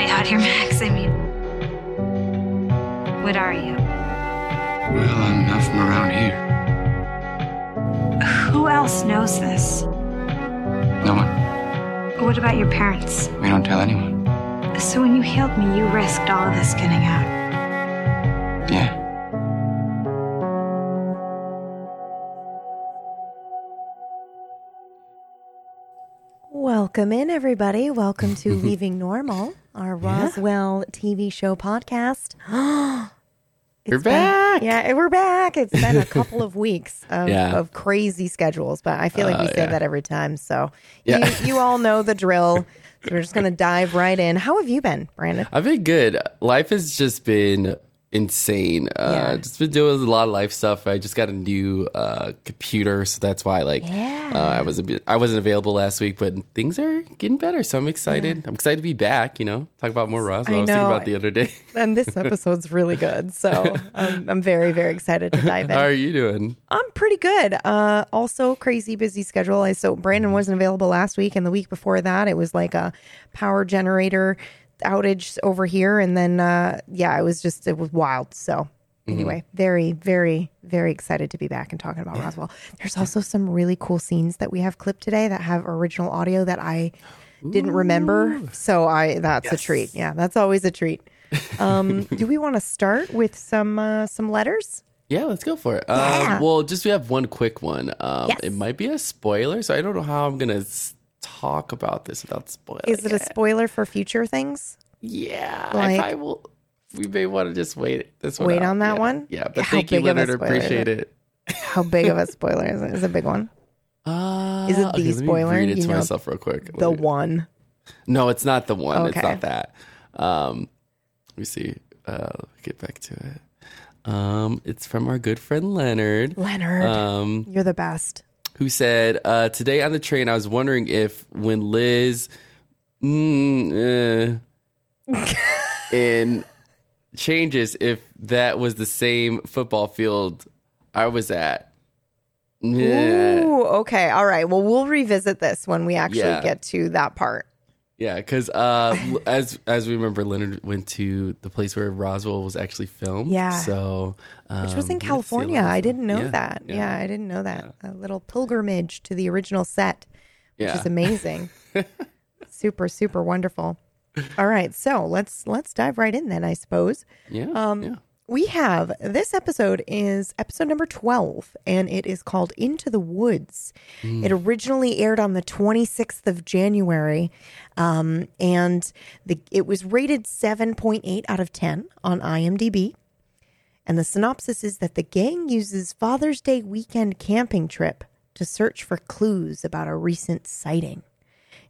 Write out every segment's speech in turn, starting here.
me out here, Max. I mean, what are you? Well, I'm not from around here. Who else knows this? No one. What about your parents? We don't tell anyone. So when you healed me, you risked all of this getting out. Yeah. Welcome in, everybody. Welcome to Leaving Normal, our Roswell TV show podcast. We're been- back. yeah, we're back. It's been a couple of weeks of, Yeah. of crazy schedules, but I feel like we Uh, say yeah. that every time. So Yeah. you, you all know the drill. So we're just going to dive right in. How have you been, Brandon? I've been good. Life has just been insane. Uh, Yeah. Just been doing a lot of life stuff. I just got a new uh, computer, so that's why like Yeah. uh, I wasn't I wasn't available last week, but things are getting better. So I'm excited. I'm excited to be back. You know, talk about more Roswell. I I, was thinking about the other day. And this episode's really good. So I'm, I'm very, very excited to dive in. How are you doing? I'm pretty good. Uh, also crazy busy schedule. I so Brandon wasn't available last week, and the week before that, it was like a power generator outage over here, and then uh, yeah, it was just it was wild. So anyway, very, very, very excited to be back and talking about Roswell. There's also some really cool scenes that we have clipped today that have original audio that I didn't remember. So I that's a treat. Yeah, that's always a treat. Um, do we want to start with some uh, some letters? Yeah, let's go for it. Yeah. Um, well, just we have one quick one. Um, Yes. It might be a spoiler, so I don't know how I'm gonna talk about this without spoiling. Is it a spoiler for future things? Yeah, Like- I will. We may want to just wait this one. Wait out. on that Yeah. one? Yeah, but How thank you, Leonard. Appreciate it? How big of a spoiler is it? Is it a big one? Uh, Is it the okay, spoiler? Read it You to know, myself real quick. The me- one. No, it's not the one. It's not that. Um, let me see. Uh, let get back to it. Um, it's from our good friend Leonard. Leonard, Um, you're the best. Who said, uh, Today on the train, I was wondering if when Liz mm, uh, in changes, if that was the same football field I was at. Yeah, Ooh, okay. All right. Well, we'll revisit this when we actually Yeah. get to that part. Yeah, because uh, as as we remember, Leonard went to the place where Roswell was actually filmed. Yeah. so um, Which was in we got to see a California. I didn't know Yeah, that. Yeah. I didn't know that. A little pilgrimage to the original set, which Yeah. is amazing. super, super wonderful. All right. So let's let's dive right in then, I suppose. Yeah, Um, yeah. We have this episode is episode number 12, and it is called Into the Woods. It originally aired on the 26th of January, um, and the, it was rated 7.8 out of 10 on IMDb. And the synopsis is that the gang uses Father's Day weekend camping trip to search for clues about a recent sighting.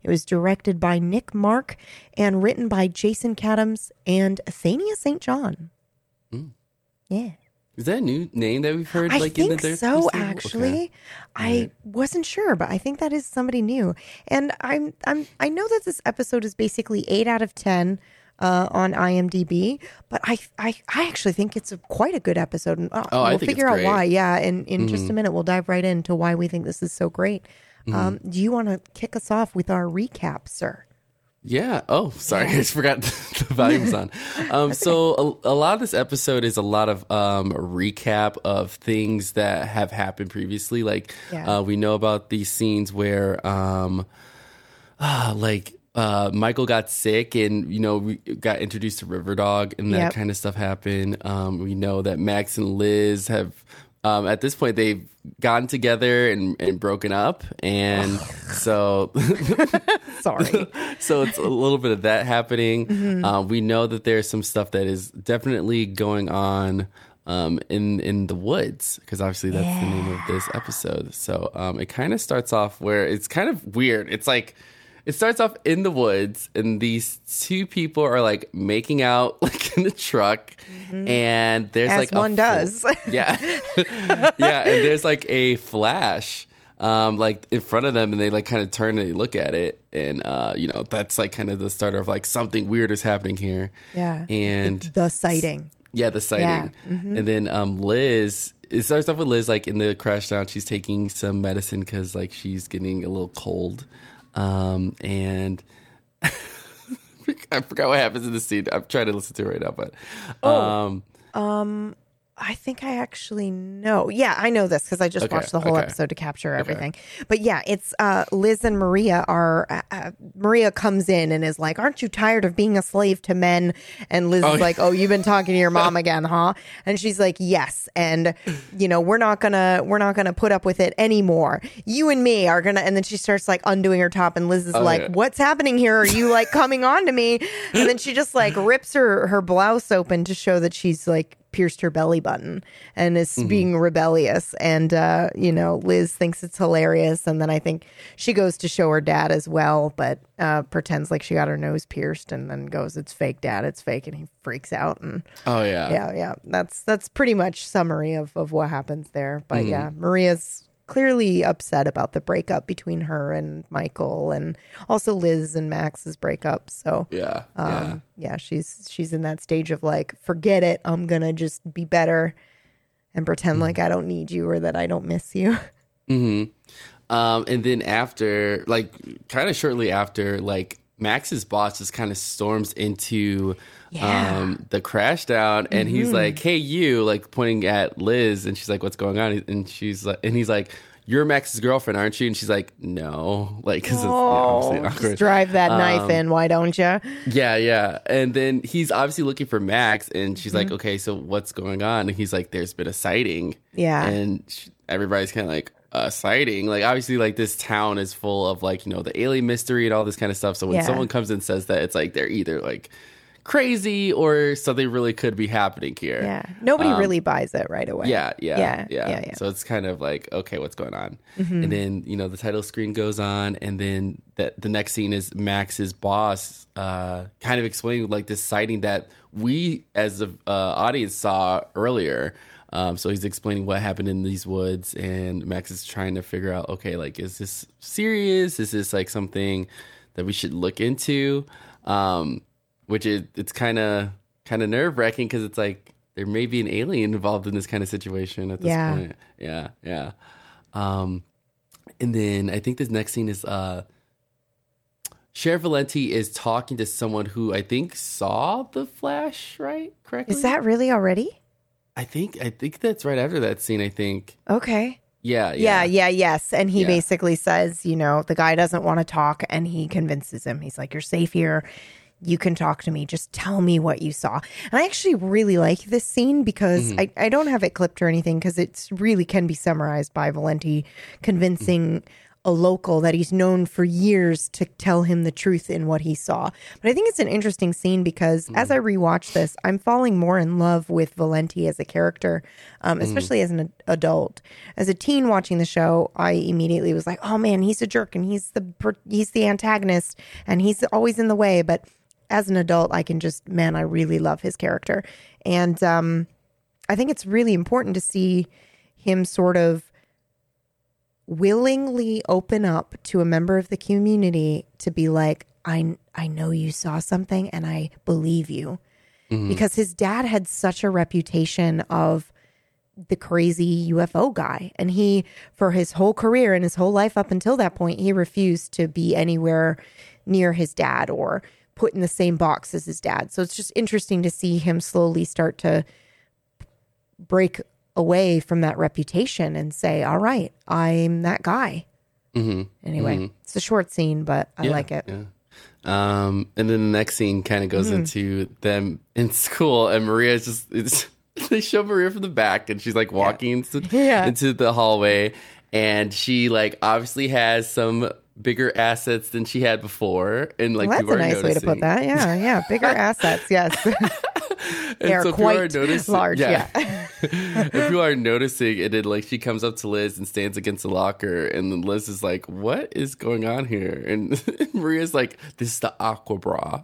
It was directed by Nick Marck and written by Jason Katims and Athenia St. John. Yeah. Is that a new name that we've heard? I like in think the so. Okay. Actually, I wasn't sure, but I think that is somebody new. And I'm I'm I know that this episode is basically eight out of ten uh, on IMDb, but I, I I actually think it's a, quite a good episode. And uh, Oh, we'll figure out. Mm-hmm. why. Yeah, and in just a minute we'll dive right into why we think this is so great. Um, do you want to kick us off with our recap, sir? Yeah. Oh, sorry. I just forgot the volume's on. Um, so a, a lot of this episode is a lot of um, recap of things that have happened previously. Like Yeah. uh, we know about these scenes where, um, ah, like. Uh, Michael got sick, and you know we got introduced to River Dog, and that Yep. kind of stuff happened. Um, we know that Max and Liz have, um, at this point, they've gotten together and, and broken up, and so Sorry. so it's a little bit of that happening. Mm-hmm. Uh, we know that there's some stuff that is definitely going on um, in in the woods because obviously that's the name of this episode. So um, it kind of starts off where it's kind of weird. It's like it starts off in the woods, and these two people are like making out like in the truck, and there's Mm-hmm. As like a one fl- does. yeah, yeah, and there's like a flash, um, like in front of them, and they like kind of turn and they look at it, and uh, you know that's like kind of the start of like something weird is happening here. Yeah. and the sighting. yeah, the sighting, Mm-hmm. and then um, Liz. It starts off with Liz like in the Crashdown. She's taking some medicine because like she's getting a little cold, um, and I forgot what happens in the scene. I'm trying to listen to it right now, but Oh. um, I think I actually know. Yeah, I know this because I just Okay, watched the whole okay. episode to capture everything. But yeah, it's uh, Liz and Maria are. Uh, uh, Maria comes in and is like, "Aren't you tired of being a slave to men?" And Liz Oh, is like, "Oh, you've been talking to your mom again, huh?" And she's like, "Yes." And you know, we're not gonna we're not gonna put up with it anymore. You and me are gonna. And then she starts like undoing her top, and Liz is like, Oh, yeah. "What's happening here? Are you like coming on to me?" And then she just like rips her her blouse open to show that she's like pierced her belly button and is Mm-hmm. being rebellious. And uh you know liz thinks it's hilarious. And then i think she goes to show her dad as well but uh pretends like she got her nose pierced and then goes it's fake dad. It's fake. And he freaks out and oh yeah, yeah yeah. That's that's pretty much summary of of what happens there. But Mm-hmm. yeah maria's clearly upset about the breakup between her and michael and also liz and max's breakup so yeah, yeah. um, yeah, she's she's in that stage of like, forget it. I'm gonna just be better and pretend Mm. like I don't need you or that I don't miss you. Um, and then after, like, kind of shortly after, like, Max's boss just kind of storms into Yeah. um, the Crashdown, and he's like, "Hey, you!" Like pointing at Liz, and she's like, "What's going on?" And she's like, and he's like, "You're Max's girlfriend, aren't you?" And she's like, "No," like because it's obviously awkward. just drive that knife Um, in, why don't you? Yeah, yeah. And then he's obviously looking for Max, and she's Mm-hmm. like, okay, so what's going on? And he's like, there's been a sighting. Yeah. And sh- everybody's kind of like, a sighting? Like, obviously, like this town is full of like, you know, the alien mystery and all this kind of stuff. So when Yeah. someone comes and says that, it's like they're either like crazy or something really could be happening here. Yeah, nobody really buys it right away. Um, Yeah, yeah, Yeah, yeah, yeah, Mm-hmm. yeah. So it's kind of like, okay, what's going on? And then you know the title screen goes on, and then the the next scene is Max's boss, uh, kind of explaining like this sighting that we as a uh, audience saw earlier. Um, so he's explaining what happened in these woods, and Max is trying to figure out, okay, like is this serious? Is this like something that we should look into? Um, which is it's kind of kind of nerve wracking because it's like there may be an alien involved in this kind of situation at this Yeah. point. Yeah, yeah. Um, and then I think this next scene is uh, Sheriff Valenti is talking to someone who I think saw the flash, right? Correctly? Is that really already? I think I think that's right after that scene. I think. Okay. Yeah, Yeah, yeah, yeah, yes. And he Yeah. basically says, you know, the guy doesn't want to talk and he convinces him. He's like, You're safe here. You can talk to me. Just tell me what you saw. And I actually really like this scene because mm-hmm. I, I don't have it clipped or anything because it really can be summarized by Valenti convincing a local that he's known for years to tell him the truth in what he saw. But I think it's an interesting scene because as I rewatch this, I'm falling more in love with Valenti as a character, um, especially as an ad- adult. As a teen watching the show, I immediately was like, "Oh man, he's a jerk and he's the per- he's the antagonist and he's always in the way." But as an adult, I can just man, I really love his character, and um, I think it's really important to see him sort of willingly open up to a member of the community to be like I I know you saw something and I believe you. Mm-hmm. Because his dad had such a reputation of the crazy UFO guy and he for his whole career and his whole life up until that point he refused to be anywhere near his dad or put in the same box as his dad. So it's just interesting to see him slowly start to break away from that reputation and say, "All right, I'm that guy." Mm-hmm. Anyway, it's a short scene, but I Yeah, like it. Yeah. Um, and then the next scene kind of goes Mm-hmm. into them in school, and Maria's just it's, they show Maria from the back, and she's like walking into, Yeah. into the hallway, and she like obviously has some bigger assets than she had before, and like Well, that's a nice way to put that. Yeah, yeah. Bigger assets, yes. And they are so quite large. Yeah. If people are noticing, and then like she comes up to Liz and stands against the locker, and then Liz is like, "What is going on here?" And Maria's like, "This is the aqua bra."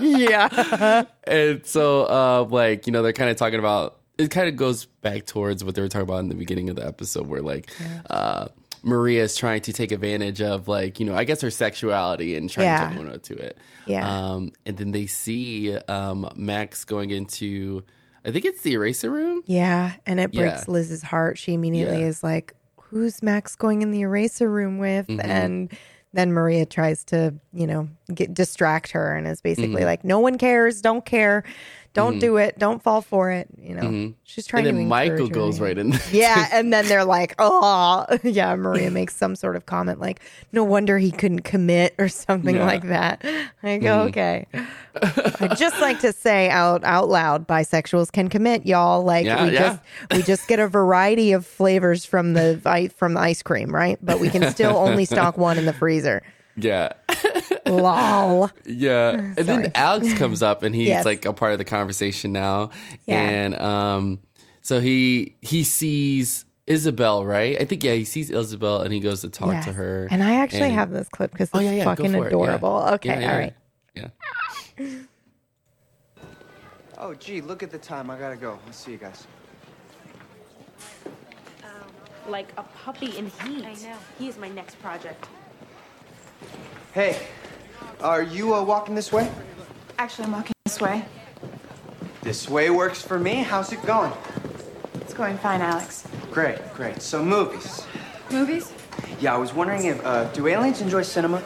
yeah. and so uh like you know they're kind of talking about it kind of goes back towards what they were talking about in the beginning of the episode where like uh Maria is trying to take advantage of like you know I guess her sexuality and trying Yeah. to tell Mona to it. Yeah. Um and then they see um Max going into I think it's the eraser room. Yeah. And it breaks Yeah. Liz's heart. She immediately Yeah. is like, Who's Max going in the eraser room with? Mm-hmm. And then Maria tries to, you know, get distract her and is basically Mm-hmm. like, "No one cares. Don't care. Don't do it. Don't fall for it." You know, she's trying Mm-hmm. and to. then encourage Michael her, goes yeah. right in. Yeah, and then they're like, "Oh, yeah." Maria makes some sort of comment like, "No wonder he couldn't commit" or something Yeah. like that. I go, "Okay." I'd just like to say out out loud, bisexuals can commit, y'all. Like Yeah, we yeah. just we just get a variety of flavors from the i- from the ice cream, right? But we can still only stock one in the freezer. yeah. Lol. Yeah. And then Alex comes up and he's Yes. like a part of the conversation now. Yeah. And um so he he sees Isabel, right? I think yeah, he sees Isabel and he goes to talk Yes. to her. And I actually and- have this clip because it's Oh yeah, yeah, fucking for it, yeah. adorable. Okay, Yeah, yeah, all right. Yeah. Oh, gee, look at the time. I gotta go. I'll see you guys. like a puppy in heat. I know. He is my next project. Hey, are you uh, walking this way? Actually, I'm walking this way. This way works for me. How's it going? It's going fine, Alex. Great, great. So, movies. Movies? Yeah, I was wondering if, uh, do aliens enjoy cinema?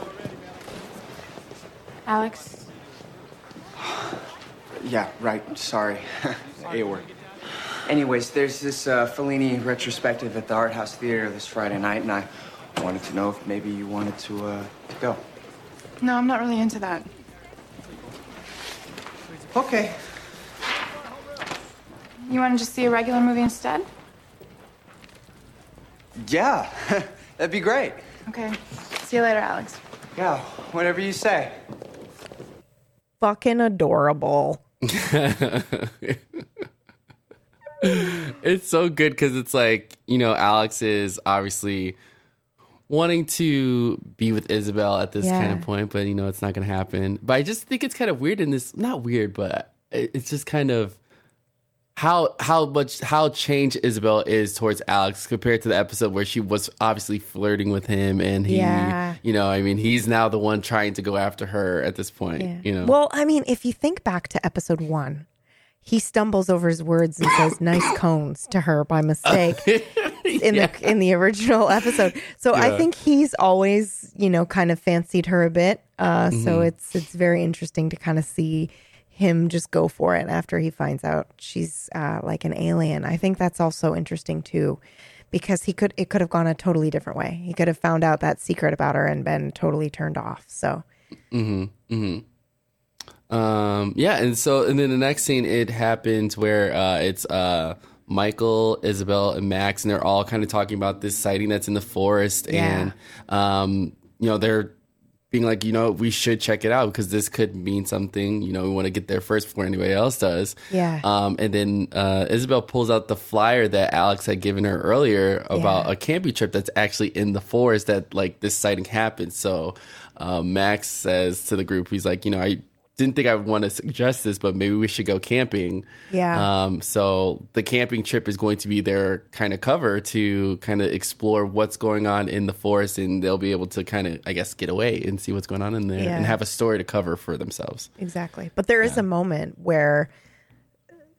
Alex? Yeah, right. Sorry. A word. Anyways, there's this uh, Fellini retrospective at the Art House Theater this Friday night, and I wanted to know if maybe you wanted to, uh, to go. No, I'm not really into that. Okay. You want to just see a regular movie instead? Yeah, that'd be great. Okay. See you later, Alex. Yeah, whatever you say. Fucking adorable. It's so good because it's like, you know, Alex is obviously wanting to be with Isabel at this kind of point, but you know, it's not going to happen. But I just think it's kind of weird in this, not weird, but it's just kind of how how much how changed Isabel is towards Alex compared to the episode where she was obviously flirting with him and he Yeah. you know I mean he's now the one trying to go after her at this point Yeah. you know Well, I mean, if you think back to episode one, he stumbles over his words and says "nice cones" to her by mistake in the in the original episode. So I think he's always, you know, kind of fancied her a bit. Uh, So Mm-hmm. it's it's very interesting to kind of see him just go for it after he finds out she's uh, like an alien. I think that's also interesting too. Because he could, it could have gone a totally different way. He could have found out that secret about her and been totally turned off. So, Um, yeah, and so and then the next scene it happens where uh, it's uh, Michael, Isabel, and Max, and they're all kind of talking about this sighting that's in the forest, Yeah. and um, you know they're being like, you know, we should check it out because this could mean something. You know, we want to get there first before anybody else does. Yeah. Um, and then uh, Isabel pulls out the flyer that Alex had given her earlier about Yeah. a camping trip that's actually in the forest that like this sighting happened. So um, Max says to the group, he's like, you know, I didn't think I would want to suggest this, but maybe we should go camping. Yeah. Um, so the camping trip is going to be their kind of cover to kind of explore what's going on in the forest, and they'll be able to kind of, I guess, get away and see what's going on in there Yeah. and have a story to cover for themselves. Exactly. But there is a moment where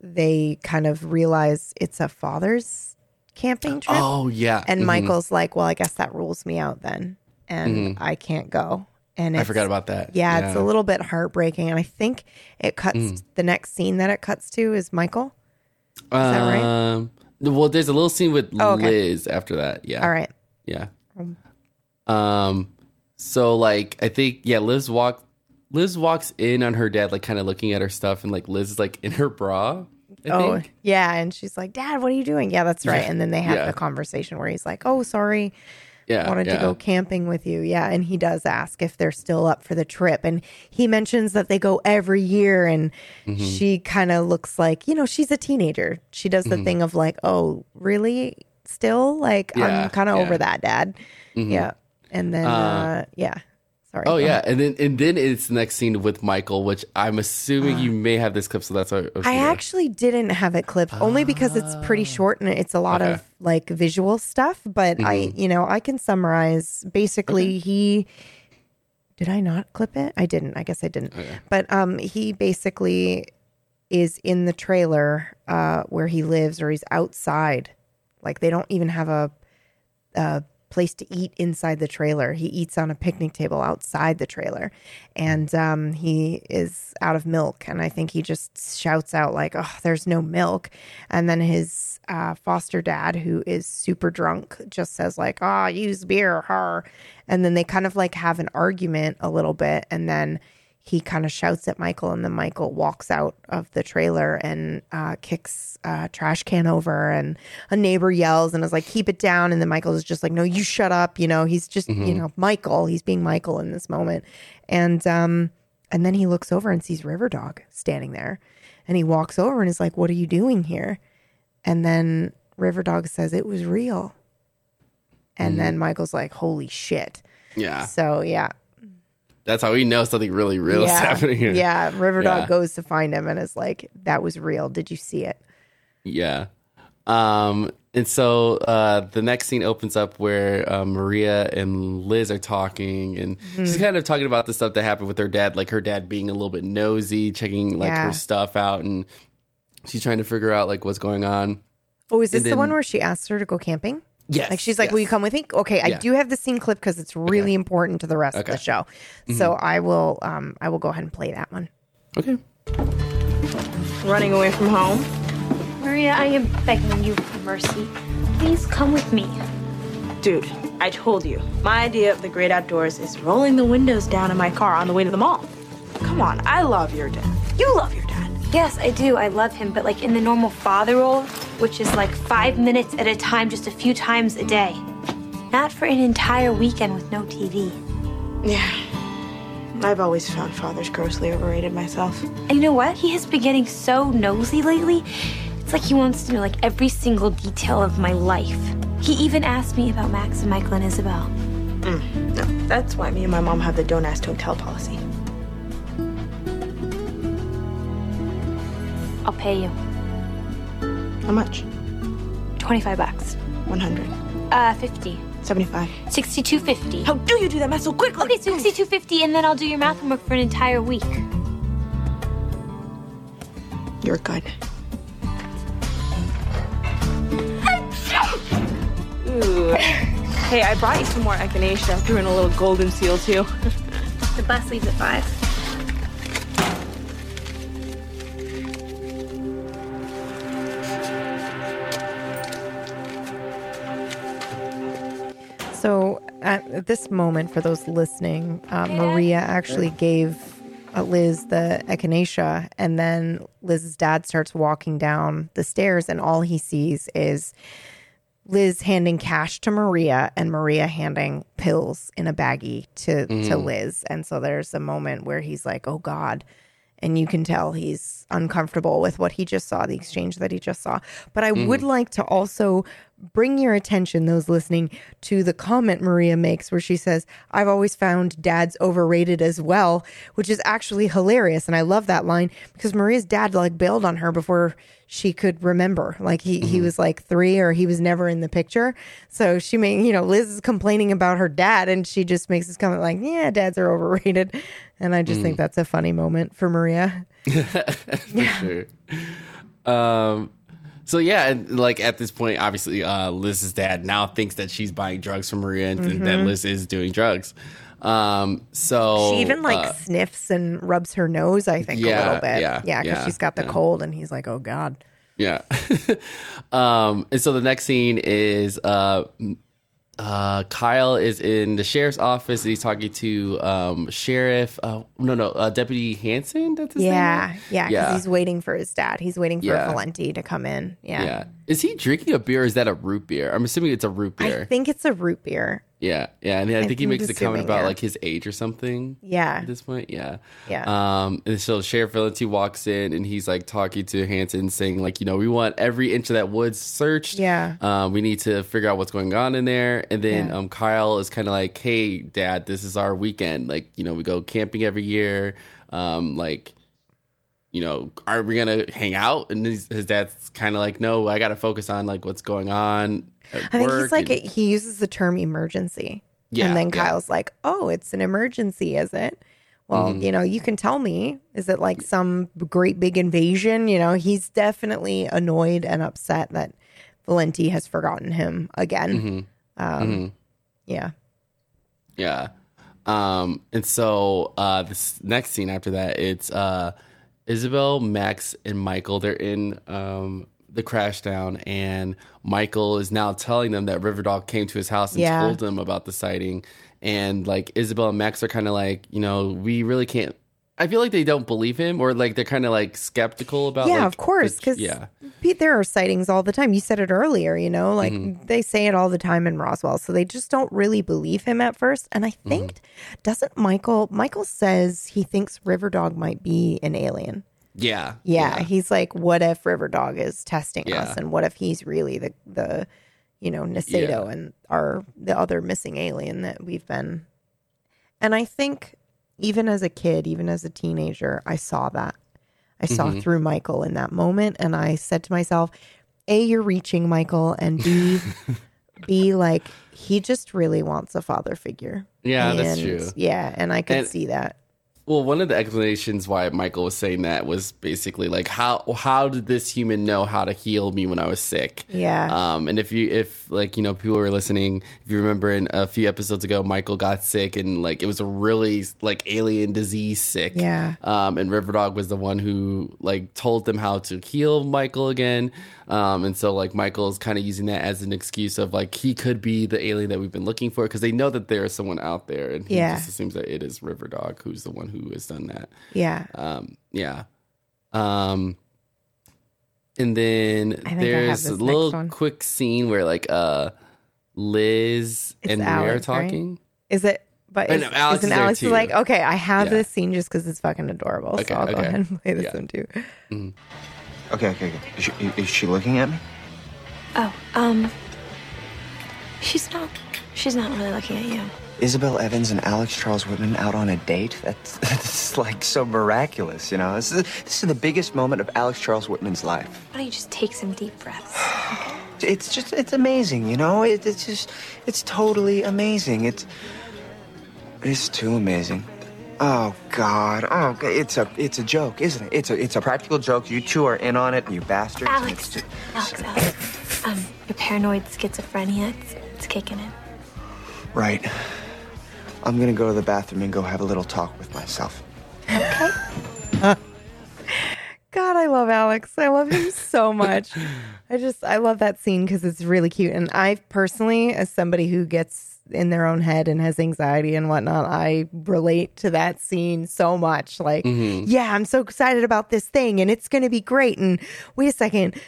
they kind of realize it's a father's camping trip. Oh yeah, and Mhm. Michael's like, well, I guess that rules me out then. And I can't go. And I forgot about that. Yeah, it's a little bit heartbreaking. And I think it cuts Mm. the next scene that it cuts to is Michael. Is that right? Um, well, there's a little scene with Oh, okay. Liz after that. Yeah. All right. Yeah. Um. So like, I think yeah, Liz walk. Liz walks in on her dad, like kind of looking at her stuff, and like Liz is like in her bra. I Oh, think. yeah. And she's like, Dad, what are you doing? Yeah, that's right. Yeah. And then they have Yeah. the conversation where he's like, Oh, sorry. Yeah, wanted to go camping with you. Yeah. And he does ask if they're still up for the trip. And he mentions that they go every year. And Mm-hmm. she kind of looks like, you know, she's a teenager. She does the thing of like, oh, really? Still? Like, Mm-hmm. Yeah, I'm kind of yeah. Mm-hmm. over that, Dad. Yeah. And then, uh, yeah. Sorry. Oh yeah, ahead. and then and then it's the next scene with Michael, which I'm assuming you may have this clip, so that's why. I, Uh. I actually didn't have it clipped only because it's pretty short and it's a lot Okay. of like visual stuff. But I, you know, I can summarize. Basically, he did I not clip it? I didn't. I guess I didn't. But um, he basically is in the trailer uh, where he lives, or he's outside. Like they don't even have a, a place to eat inside the trailer. He eats on a picnic table outside the trailer, and um, he is out of milk. And I think he just shouts out like, "Oh, there's no milk!" And then his uh, foster dad, who is super drunk, just says like, "Ah, use beer, her." And then they kind of like have an argument a little bit, and then he kind of shouts at Michael, and then Michael walks out of the trailer and uh, kicks a trash can over, and a neighbor yells and is like, "Keep it down!" And then Michael is just like, "No, you shut up!" You know, he's just you know Michael. He's being Michael in this moment, and um, and then he looks over and sees River Dog standing there, and he walks over and is like, "What are you doing here?" And then River Dog says, "It was real," and then Michael's like, "Holy shit!" Yeah. So yeah, That's how we know something really real is happening here. Yeah, River Dog Yeah. goes to find him and is like, "That was real. Did you see it?" Yeah. Um, and so uh, the next scene opens up where uh, Maria and Liz are talking, and Mm-hmm. she's kind of talking about the stuff that happened with her dad, like her dad being a little bit nosy, checking like Yeah. her stuff out, and she's trying to figure out like what's going on. Oh, is this And the one where she asked her to go camping? Yes, Like she's like, "Will you come with me?" Okay, I Yeah. do have the scene clip because it's really important to the rest of the show. So I will, um, I will go ahead and play that one. Okay. Running away from home? Maria, I am begging you for mercy. Please come with me. Dude, I told you, my idea of the great outdoors is rolling the windows down in my car on the way to the mall. Come on, I love your dad. You love your dad. Yes, I do. I love him, but like in the normal father role, which is like five minutes at a time, just a few times a day. Not for an entire weekend with no TV. Yeah. I've always found fathers grossly overrated myself. And you know what? He has been getting so nosy lately. It's like he wants to know like every single detail of my life. He even asked me about Max and Michael and Isabel. Mm, no, that's why me and my mom have the don't ask, don't tell policy. I'll pay you How much? 25 bucks. 100. Uh, 50. 75. 62.50. How do you do that math so quickly? Okay, 62.50 and then I'll do your math homework for an entire week. You're good. Ooh. Hey, I brought you some more echinacea. Threw in a little golden seal too. The bus leaves at 5. So at, at this moment, for those listening, uh, Maria actually gave uh, Liz the echinacea, and then Liz's dad starts walking down the stairs, and all he sees is Liz handing cash to Maria and Maria handing pills in a baggie to to Liz. And so there's a moment where he's like, "Oh God." And you can tell he's uncomfortable with what he just saw, the exchange that he just saw. But I would mm. like to also bring your attention, those listening, to the comment Maria makes where she says, I've always found dads overrated as well, which is actually hilarious. And I love that line because Maria's dad like bailed on her before she could remember. Like he, he was like three or he was never in the picture. So she made, you know, Liz is complaining about her dad and she just makes this comment like, yeah, dads are overrated. And I just think that's a funny moment for Maria. for sure. Um, so yeah, and like at this point, obviously, uh, Liz's dad now thinks that she's buying drugs from Maria and th- that Liz is doing drugs. Um, so She even like uh, sniffs and rubs her nose, I think, a little bit. yeah, Yeah, because yeah, she's got the yeah. cold and he's like, oh God. Yeah. um, and so the next scene is uh, uh, Kyle is in the sheriff's office and he's talking to um, Sheriff, uh, no, no, uh, Deputy Hanson. That's his Yeah, name? yeah, Yeah. he's waiting for his dad. He's waiting for Yeah. Valenti to come in. Yeah. Yeah. Is he drinking a beer or is that a root beer? I'm assuming it's a root beer. I think it's a root beer. Yeah. Yeah. And I think he makes a comment about yeah. like his age or something. Yeah. At this point, yeah, Yeah. Um, and so Sheriff Valenti walks in and he's like talking to Hanson, saying like, you know, we want every inch of that woods searched. Yeah. Um, we need to figure out what's going on in there. And then Yeah. um, Kyle is kind of like, hey, Dad, this is our weekend. Like, you know, we go camping every year. Um, like, you know, are we gonna hang out? And his, his dad's kind of like, no, I got to focus on like what's going on. At I think he's like, and- he uses the term emergency. Yeah, And then yeah. Kyle's like, oh, it's an emergency, is it? Well, Mm-hmm. you know, you can tell me. Is it like some great big invasion? You know, he's definitely annoyed and upset that Valenti has forgotten him again. Mm-hmm. Um, Yeah. Yeah. Um, and so uh, this next scene after that, it's uh, Isabel, Max, and Michael. They're in um, the Crashdown, and Michael is now telling them that Riverdog came to his house and Yeah. told them about the sighting. And like Isabel and Max are kind of like, you know, we really can't. I feel like they don't believe him, or like they're kind of like skeptical about. It. Yeah, like, of course. Because yeah, there are sightings all the time. You said it earlier, you know, like Mm-hmm. they say it all the time in Roswell. So they just don't really believe him at first. And I Mm-hmm. think, doesn't Michael, Michael says he thinks Riverdog might be an alien. yeah, Yeah, he's like, what if Riverdog is testing Yeah. us, and what if he's really the the, you know, Nasedo Yeah. and our the other missing alien that we've been. And I think, even as a kid, even as a teenager, I saw that. I saw Mm-hmm. through Michael in that moment, and I said to myself, "A, you're reaching, Michael, and B, B, like he just really wants a father figure." Yeah, that's true. Yeah, and I could And- see that. Well, one of the explanations why Michael was saying that was basically like how how did this human know how to heal me when I was sick? Yeah. Um, and if you if like you know people were listening, if you remember in a few episodes ago, Michael got sick and like it was a really like alien disease sick. Yeah. Um, and Riverdog was the one who like told them how to heal Michael again. Um, and so like Michael is kind of using that as an excuse of like he could be the alien that we've been looking for because they know that there is someone out there, and he Yeah. just assumes that it is Riverdog who's the one who has done that. Yeah. Um, yeah. Um, and then I think I have there's a little quick scene where like uh Liz It's and Maria are Alex, right? talking. Is it? But is, know, Alex isn't is Alex too. like, okay, I have Yeah. this scene just because it's fucking adorable. Okay, so I'll go ahead and play this Yeah. one too. Okay, okay, okay. Is she, is she looking at me? Oh, um, she's not. She's not really looking at you. Isabel Evans and Alex Charles Whitman out on a date? That's, that's like so miraculous, you know? This is, this is the biggest moment of Alex Charles Whitman's life. Why don't you just take some deep breaths? It's just, it's amazing, you know? It, it's just, it's totally amazing. It's, it's too amazing. Oh God! Oh, God. it's a, it's a joke, isn't it? It's a, it's a practical joke. You two are in on it, you bastards. Alex, Alex, Alex. Um, your paranoid schizophrenia, it's, it's kicking in. Right. I'm gonna go to the bathroom and go have a little talk with myself. Okay. God, I love Alex. I love him so much. I just, I love that scene because it's really cute. And I personally, as somebody who gets in their own head and has anxiety and whatnot, I relate to that scene so much. Like, mm-hmm. yeah, I'm so excited about this thing and it's going to be great. And wait a second.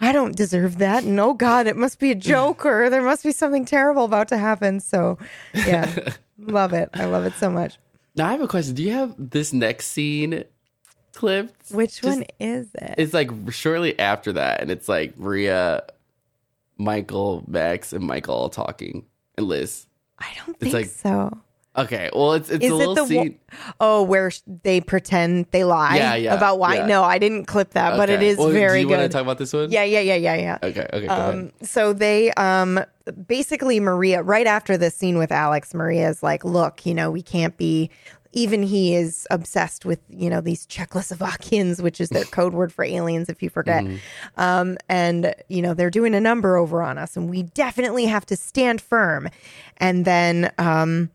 I don't deserve that. And oh God, it must be a joke or there must be something terrible about to happen. So, yeah, love it. I love it so much. Now I have a question. Do you have this next scene clipped? Which Just- one is it? It's like shortly after that, and it's like Maria, Michael, Max, and Michael all talking, and Liz. I don't think like- so. Okay, well, it's it's Is a it little the scene. oh where sh- they pretend they lie Yeah, yeah, about why? yeah. No, I didn't clip that, but it Okay. is Well, very Do you good. want to talk about this one? yeah, yeah, yeah, yeah, yeah. Okay. Okay. Go Um, ahead. so they um basically Maria right after this scene with Alex, Maria is like, "Look, you know, we can't be." Even he is obsessed with you know these Czechoslovakians, which is their code word for aliens, if you forget. Um, and you know they're doing a number over on us, and we definitely have to stand firm. And then um,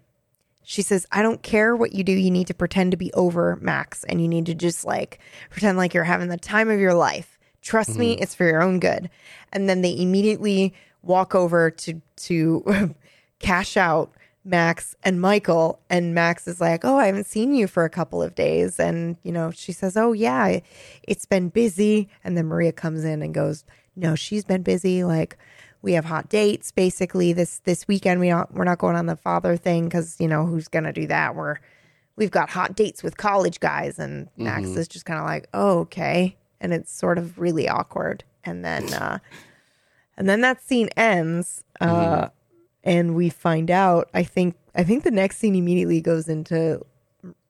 she says, I don't care what you do. You need to pretend to be over Max and you need to just like pretend like you're having the time of your life. Trust me, mm-hmm. it's for your own good. And then they immediately walk over to to cash out Max and Michael and Max is like, "Oh, I haven't seen you for a couple of days." And, you know, she says, "Oh, yeah, it's been busy." And then Maria comes in and goes, "No, she's been busy like we have hot dates basically. This this weekend we don't we're not going on the father thing cuz you know who's going to do that? We're we've got hot dates with college guys and Max is just kind of like oh okay. And it's sort of really awkward. And then uh and then that scene ends uh and we find out I think I think the next scene immediately goes into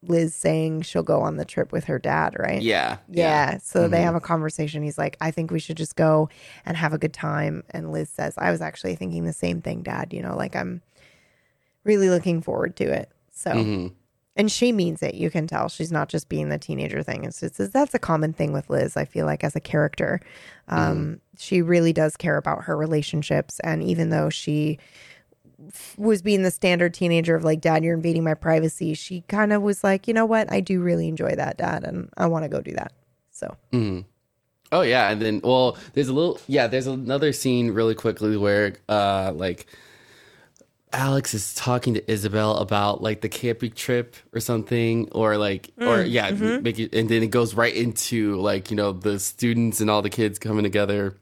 Liz saying she'll go on the trip with her dad right Yeah. yeah. So they mm-hmm. have a conversation. He's like, I think we should just go and have a good time. And Liz says, I was actually thinking the same thing, Dad. You know, like I'm really looking forward to it. So, mm-hmm. and she means it. You can tell she's not just being the teenager thing. It's just that's a common thing with Liz. I feel like as a character, mm-hmm. um, she really does care about her relationships. And even though she was being the standard teenager of like, Dad, you're invading my privacy. She kind of was like, you know what? I do really enjoy that, Dad, and I want to go do that. So Mm-hmm. Oh yeah, and then well, there's a little yeah, there's another scene really quickly where uh like Alex is talking to Isabel about like the camping trip or something, or like or yeah, make it, and then it goes right into like you know the students and all the kids coming together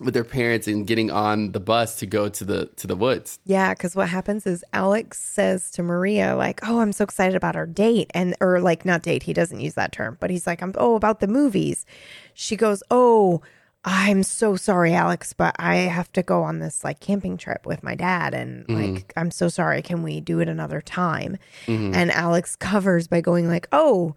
with their parents and getting on the bus to go to the to the woods. Yeah, because what happens is Alex says to Maria, like, "Oh, I'm so excited about our date," and or like not date. He doesn't use that term, but he's like, "I'm oh about the movies." She goes, "Oh, I'm so sorry, Alex, but I have to go on this like camping trip with my dad, and mm-hmm. like I'm so sorry. Can we do it another time?" Mm-hmm. And Alex covers by going like, "Oh."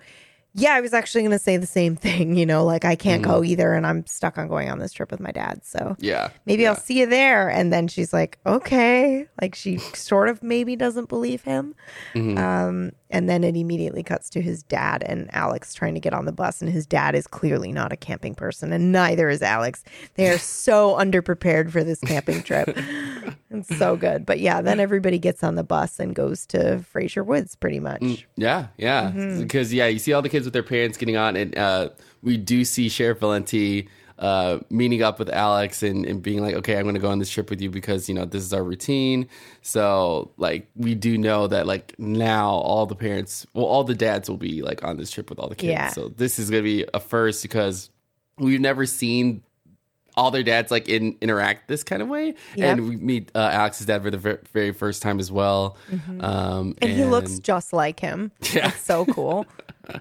Yeah, I was actually going to say the same thing. You know, like I can't go either, and I'm stuck on going on this trip with my dad. So Yeah, maybe yeah. I'll see you there. And then she's like, okay. Like she sort of maybe doesn't believe him. Mm-hmm. Um, and then it immediately cuts to his dad and Alex trying to get on the bus. And his dad is clearly not a camping person, and neither is Alex. They are so underprepared for this camping trip. it's so good. But yeah, then everybody gets on the bus and goes to Fraser Woods pretty much. Yeah, yeah. Mm-hmm. Because yeah, you see all the kids with their parents getting on, and uh, we do see Sheriff Valenti uh, meeting up with Alex and, and being like, "Okay, I'm going to go on this trip with you because you know this is our routine." So like, we do know that like now all the parents, well, all the dads will be like on this trip with all the kids. Yeah. So this is going to be a first because we've never seen all their dads like in interact this kind of way, Yep. and we meet uh, Alex's dad for the ver- very first time as well. Um, Mm-hmm. And he looks just like him. Yeah. It's so cool.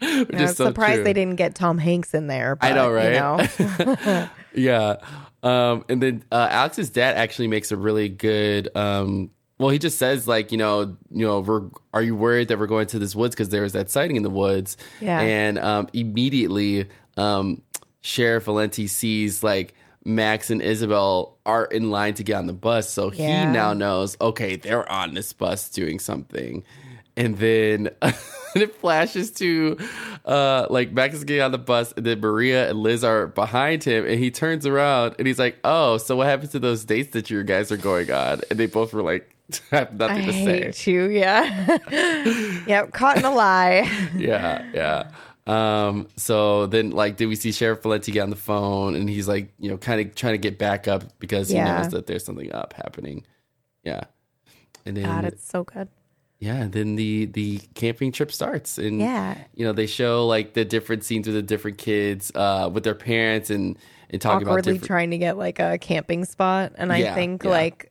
which I'm so surprised true. they didn't get Tom Hanks in there. But, I know, right? You know. Yeah. Um, and then uh, Alex's dad actually makes a really good. Um, well, he just says like, you know, you know, we're, are you worried that we're going to this woods because there was that sighting in the woods? Yeah. And um, immediately, um, Sheriff Valenti sees like Max and Isabel are in line to get on the bus, so he now knows. Okay, they're on this bus doing something. And then it flashes to uh like Max is getting on the bus and then Maria and Liz are behind him and he turns around and he's like, Oh, so what happened to those dates that you guys are going on? And they both were like have I nothing to say. hate you. Yeah. yep. Caught in a lie. yeah, yeah. Um, so then like did we see Sheriff Valenti get on the phone and he's like, you know, kind of trying to get back up because he Yeah. knows that there's something up happening. Yeah. And then God, it's so good. Yeah, then the the camping trip starts, and Yeah. you know they show like the different scenes with the different kids, uh, with their parents, and and talking about Awkwardly different. trying to get like a camping spot. And I Yeah, think yeah. like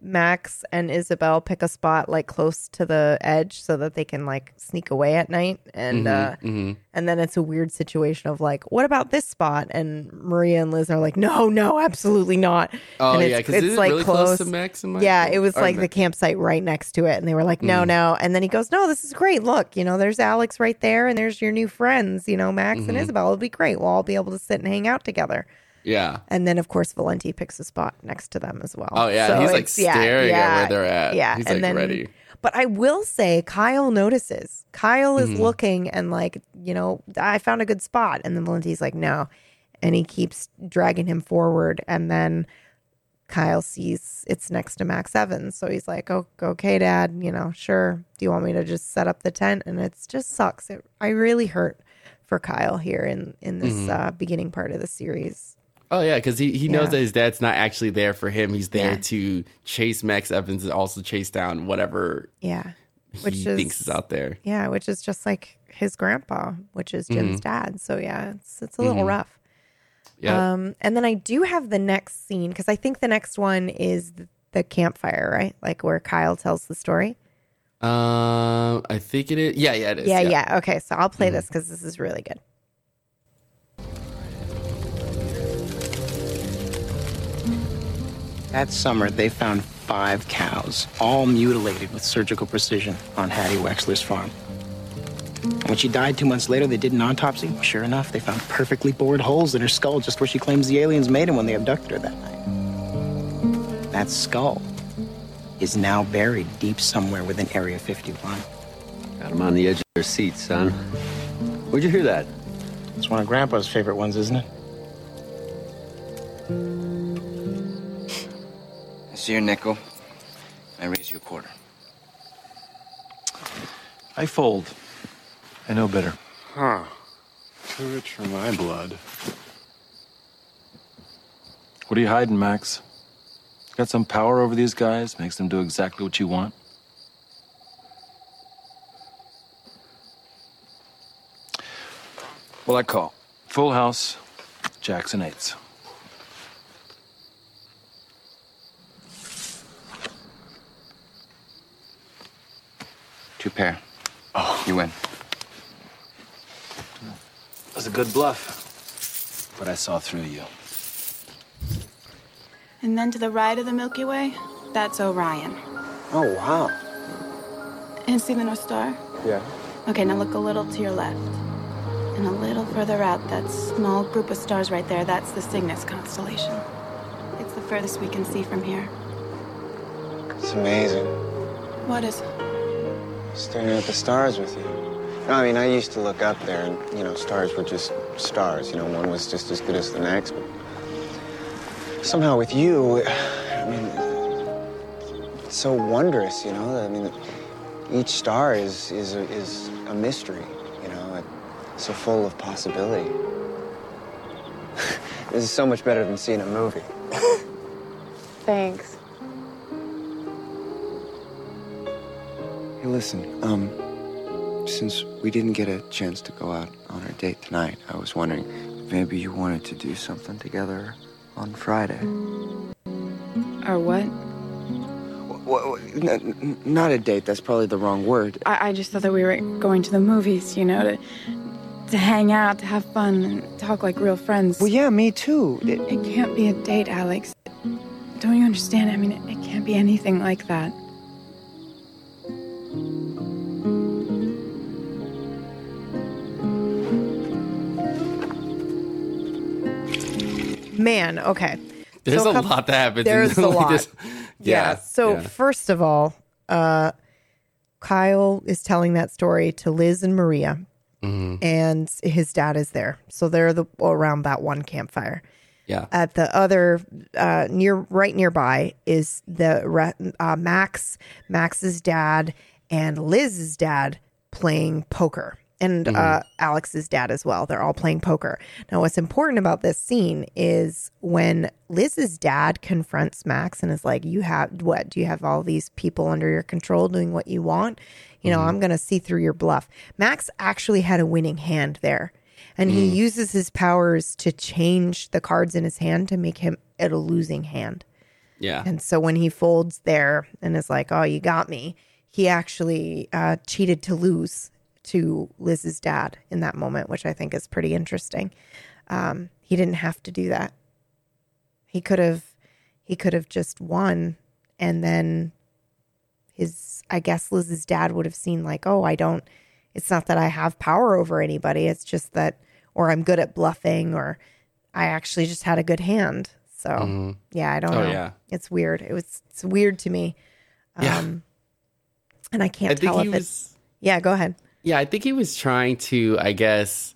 Max and Isabel pick a spot like close to the edge so that they can like sneak away at night. And, Mm-hmm, uh, and then it's a weird situation of like, what about this spot? And Maria and Liz are like, no, no, absolutely not. oh and yeah, because it's really close to Max and Michael. Yeah, it was Or like the campsite right next to it. And they were like, Mm. no, no. And then he goes, no, this is great. Look, you know, there's Alex right there and there's your new friends, you know, Max Mm-hmm. and Isabel. It'll be great. We'll all be able to sit and hang out together. Yeah. And then, of course, Valenti picks a spot next to them as well. Oh, yeah, he's, like, it's- yeah, staring at yeah, where they're at. Yeah, He's, and like, then, ready. But I will say, Kyle notices. Kyle Mm-hmm. is looking and like, you know, I found a good spot, and then Valenti's like, no, and he keeps dragging him forward, and then Kyle sees it's next to Max Evans, so he's like, "Oh, okay, Dad, you know, sure. Do you want me to just set up the tent?" And it's just sucks. It, I really hurt for Kyle here in in this Mm-hmm. uh, beginning part of the series. Oh yeah, because he, he knows Yeah. that his dad's not actually there for him. He's there Yeah. to chase Max Evans and also chase down whatever Yeah, which he is thinks is out there. Yeah, which is just like his grandpa, which is Mm-hmm. Jim's dad. So yeah, it's it's a little rough. Yeah. Um, and then I do have the next scene because I think the next one is the, the campfire, right? Like where Kyle tells the story. Um, I think it is. Yeah, yeah, it is. Yeah, yeah. Okay, so I'll play this because this is really good. That summer, they found five cows, all mutilated with surgical precision on Hattie Wexler's farm. And when she died two months later, they did an autopsy. Sure enough, they found perfectly bored holes in her skull just where she claims the aliens made them when they abducted her that night. That skull is now buried deep somewhere within Area 51. Got him on the edge of their seat, son. Where'd you hear that? It's one of Grandpa's favorite ones, isn't it? I see your nickel. I raise you a quarter. I fold. I know better. Huh. Too rich for my blood. What are you hiding, Max? Got some power over these guys? Makes them do exactly what you want? Well, I call. Full house, Jackson eights. Two pair. Oh. You win. That was a good bluff, but I saw through you. And then to the right of the Milky Way, that's Orion. Oh, wow. And see the North Star? Yeah. Okay, now look a little to your left. And a little further out, that small group of stars right there, that's the Cygnus constellation. It's the furthest we can see from here. It's amazing. What is? Staring at the stars with you. No, I mean, I used to look up there and, you know, stars were just stars. You know, one was just as good as the next. But somehow with you, I mean, it's so wondrous, you know? I mean, each star is, is, a, is a mystery, you know? It's so full of possibility. this is so much better than seeing a movie. Thanks. Hey, listen, um, since we didn't get a chance to go out on our date tonight, I was wondering if maybe you wanted to do something together on Friday. Or what? Well, not a date, that's probably the wrong word. I, I just thought that we were going to the movies, you know, to to hang out, to have fun, and talk like real friends. Well, yeah, me too. It, it can't be a date, Alex. Don't you understand? I mean, it, it can't be anything like that. Man, okay. There's So a couple- lot that happens. in There's a lot. yeah. Yeah. So yeah. first of all, uh, Kyle is telling that story to Liz and Maria, Mhm. and his dad is there. So they're the around that one campfire. Yeah. At the other uh, near right nearby is the uh, Max, Max's dad, and Liz's dad playing poker, and Mm-hmm. uh, Alex's dad as well. They're all playing poker. Now, what's important about this scene is when Liz's dad confronts Max and is like, "You have what? Do you have all these people under your control doing what you want? You know, I'm going to see through your bluff." Max actually had a winning hand there and he Mm. uses his powers to change the cards in his hand to make him at a losing hand. Yeah. And so when he folds there and is like, "Oh, you got me," he actually uh, cheated to lose to Liz's dad in that moment, which I think is pretty interesting. Um, he didn't have to do that. He could have, he could have just won, and then his, I guess Liz's dad would have seen like, "Oh, I don't." It's not that I have power over anybody. It's just that, or I'm good at bluffing, or I actually just had a good hand. So Mhm. yeah, I don't Oh, know. yeah. It's weird. It was it's weird to me. Um, Yeah. and I can't I tell if was- it's yeah. Go ahead. Yeah, I think he was trying to, I guess,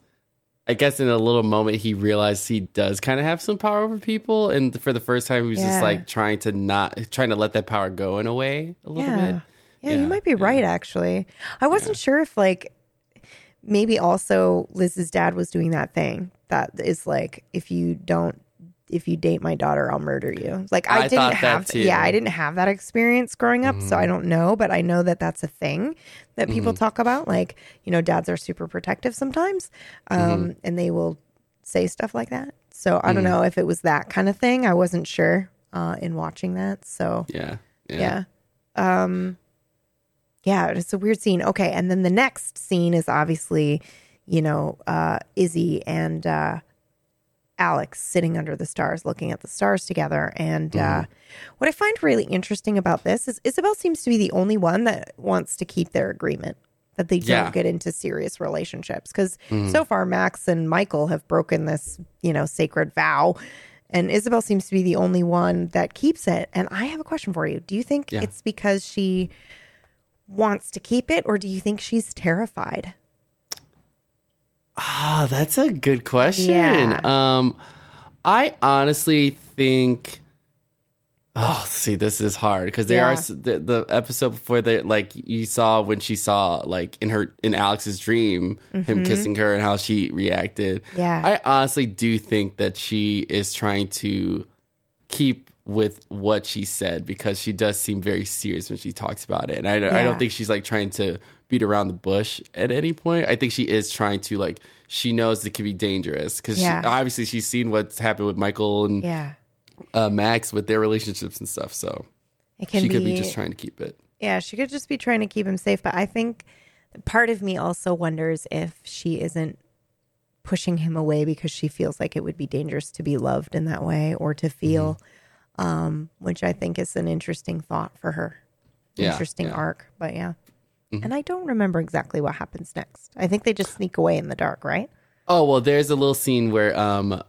I guess in a little moment he realized he does kind of have some power over people, and for the first time he was Yeah. just like trying to not trying to let that power go in a way a little yeah. bit. yeah, you might be right. Actually, I wasn't sure if like maybe also Liz's dad was doing that thing that is like if you don't if you date my daughter, I'll murder you. Like I, I didn't have too. yeah, I didn't have that experience growing up, so I don't know, but I know that that's a thing that people Mhm. talk about. Like you know, dads are super protective sometimes, um, and they will say stuff like that. So I don't Mhm. know if it was that kind of thing. I wasn't sure uh, in watching that. So Yeah. yeah. Um yeah, it's a weird scene. Okay, and then the next scene is obviously, you know, uh Izzy and uh Alex sitting under the stars looking at the stars together and uh what I find really interesting about this is Isabel seems to be the only one that wants to keep their agreement that they don't get into serious relationships cuz Mhm. so far Max and Michael have broken this, you know, sacred vow and Isabel seems to be the only one that keeps it. And I have a question for you. Do you think Yeah. it's because she wants to keep it, or do you think she's terrified? Ah, that's a good question. Yeah. Um, I honestly think Oh, see, this is hard because there Yeah. are the, the episode before that, like you saw when she saw like in her in Alex's dream him Mhm. kissing her and how she reacted. Yeah. I honestly do think that she is trying to keep with what she said because she does seem very serious when she talks about it, and I, I don't think she's like trying to beat around the bush at any point. I think she is trying to like she knows it can be dangerous because Yeah. obviously she's seen what's happened with Michael and Yeah. uh, Max with their relationships and stuff. So It can she could be be- just trying to keep it. Yeah, she could just be trying to keep him safe. But I think part of me also wonders if she isn't pushing him away because she feels like it would be dangerous to be loved in that way or to feel, Mm-hmm. um, which I think is an interesting thought for her. Yeah, interesting yeah. arc. But yeah. Mhm. And I don't remember exactly what happens next. I think they just sneak away in the dark, right? Oh well, there's a little scene where um,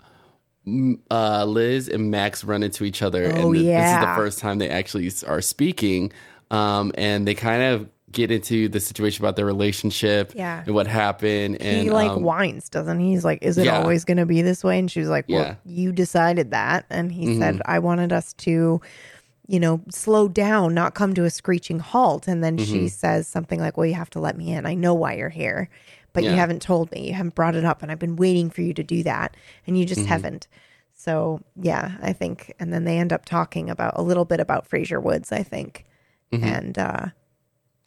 uh, Liz and Max run into each other, Oh, and th- this is the first time they actually are speaking. Um, and they kind of get into the situation about their relationship, Yeah. and what happened. And he like um, whines, doesn't he? He's like, "Is it yeah. always going to be this way?" And she was like, "Well, Yeah. you decided that." And he said, Mhm. "I wanted us to, you know, slow down, not come to a screeching halt." And then she Mhm. says something like, "Well, you have to let me in. I know why you're here, but you haven't told me. You haven't brought it up, and I've been waiting for you to do that, and you just Mhm. haven't." So yeah, I think, and then they end up talking about a little bit about Frazier Woods, I think, Mhm. and uh,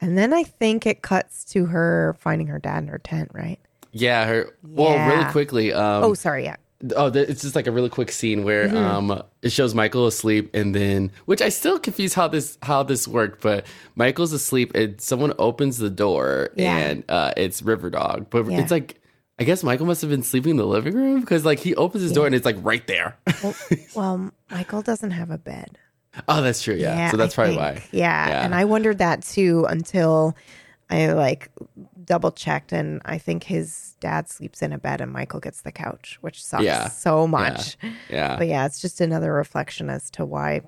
and then I think it cuts to her finding her dad in her tent, right? yeah, her. Well, really quickly. Um, oh, sorry, yeah. Oh, it's just like a really quick scene where Mhm. um it shows Michael asleep and then which I still confuse how this how this worked, but Michael's asleep and someone opens the door Yeah. and uh it's River Dog. But Yeah. it's like I guess Michael must have been sleeping in the living room because like he opens his door and it's like right there. Well, Michael doesn't have a bed. oh, that's true. Yeah. so that's I probably think. why. Yeah. Yeah. And I wondered that too until I like double checked and I think his dad sleeps in a bed and Michael gets the couch, which sucks Yeah. so much. Yeah. But yeah, it's just another reflection as to why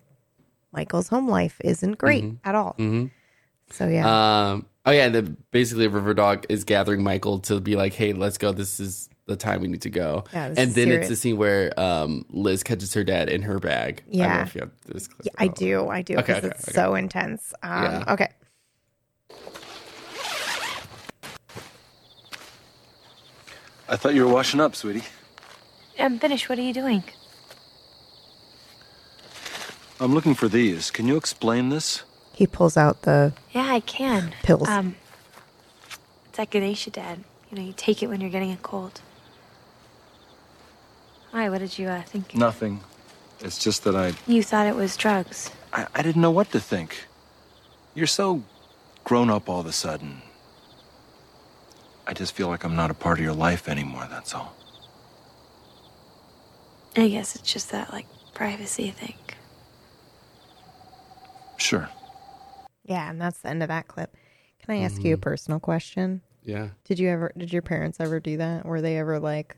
Michael's home life isn't great Mhm. at all. Mhm. So yeah. Um. Oh yeah. Then basically, River Dog is gathering Michael to be like, "Hey, let's go. This is the time we need to go." Yeah, and then it's the scene where um Liz catches her dad in her bag. I don't know Yeah. if you have this. clip Yeah, I do. I do Okay, because okay, it's okay. so intense. Um, Yeah. Okay. I thought you were washing up, sweetie. I'm finished. What are you doing? I'm looking for these. Can you explain this? He pulls out the Yeah, I can. Pills. Um, it's like echinacea Dad. You know, you take it when you're getting a cold. Why? What did you uh, think? Nothing. It's just that I, You thought it was drugs. I I didn't know what to think. You're so grown up all of a sudden. I just feel like I'm not a part of your life anymore, that's all. I guess it's just that like privacy thing. Sure. Yeah, and that's the end of that clip. Can I ask you a mm-hmm. personal question? Yeah. Did you ever did your parents ever do that? Were they ever like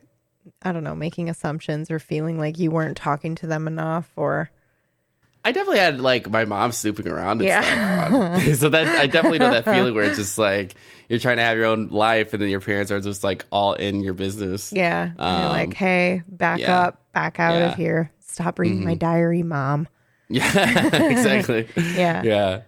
I don't know, making assumptions or feeling like you weren't talking to them enough or I definitely had like my mom snooping around. And Yeah. stuff. so that I definitely know that feeling where it's just like you're trying to have your own life, and then your parents are just like all in your business. Yeah. and you're Um, like, hey, back yeah. up, back out Yeah. of here. Stop reading my Mhm. diary, mom. Yeah, exactly. Yeah. yeah.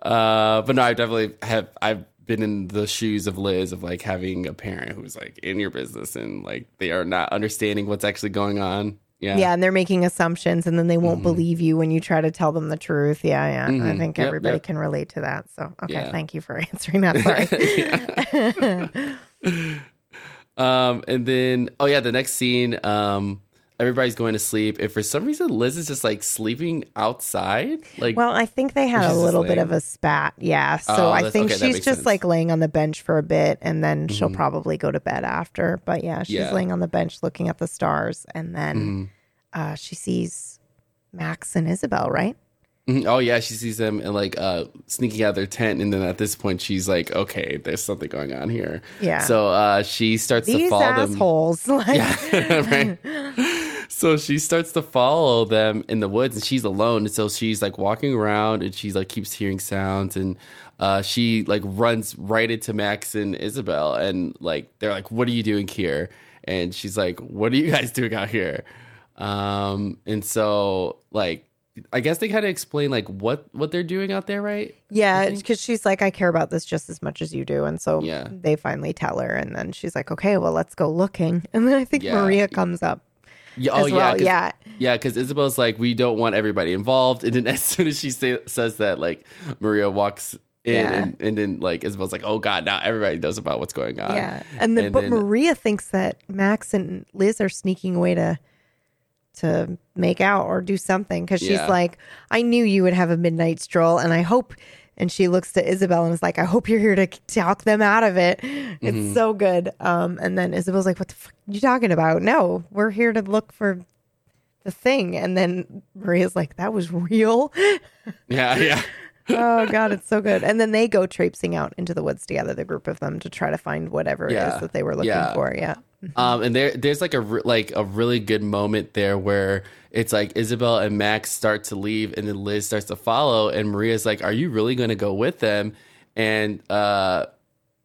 Uh, but no, I definitely have. I've been in the shoes of Liz of like having a parent who's like in your business and like they are not understanding what's actually going on. Yeah. Yeah. and they're making assumptions and then they won't believe you when you try to tell them the truth. Yeah, yeah. I Mhm. think Yep, everybody yep. can relate to that. So okay, Yeah. thank you for answering that. Sorry. Um, and then oh yeah, the next scene, um, everybody's going to sleep. If for some reason, Liz is just like sleeping outside. Like, Well, I think they had a little bit of a spat. Yeah. So Oh, I think okay, she's just sense. like laying on the bench for a bit and then she'll Mhm. probably go to bed after. But yeah, she's Yeah. laying on the bench looking at the stars and then Mhm. uh, she sees Max and Isabel, right? Mhm. Oh yeah, she sees them and like uh sneaking out of their tent, and then at this point she's like, "Okay, there's something going on here." Yeah. So uh she starts to These follow them. assholes. Like, right. So she starts to follow them in the woods, and she's alone. And so she's like walking around, and she's like keeps hearing sounds, and uh, she like runs right into Max and Isabel, and like they're like, "What are you doing here?" And she's like, "What are you guys doing out here?" Um, and so like I guess they kind of explain like what what they're doing out there, right? Yeah, because she's like, I care about this just as much as you do. And so Yeah. they finally tell her. And then she's like, okay, well, let's go looking. And then I think Yeah. Maria comes up. Yeah, oh yeah, well. 'cause- Yeah. yeah. Because Isabel's like, we don't want everybody involved, and then as soon as she say, says that, like Maria walks in, Yeah. and, and then like Isabel's like, oh god, now everybody knows about what's going on. Yeah. And, then, but Maria thinks that Max and Liz are sneaking away to to make out or do something because she's Yeah. like, I knew you would have a midnight stroll, and I hope. And she looks to Isabel and is like, I hope you're here to talk them out of it. It's Mhm. so good. Um, and then Isabel's like, What the fuck are you talking about? No, we're here to look for the thing. And then Maria's like, That was real. yeah, yeah. oh god, it's so good. And then they go traipsing out into the woods together, the group of them, to try to find whatever it Yeah. is that they were looking Yeah. for. Yeah. Um, and there, there's like a re- like a really good moment there where it's like Isabel and Max start to leave, and then Liz starts to follow, and Maria's like, "Are you really going to go with them?" And uh,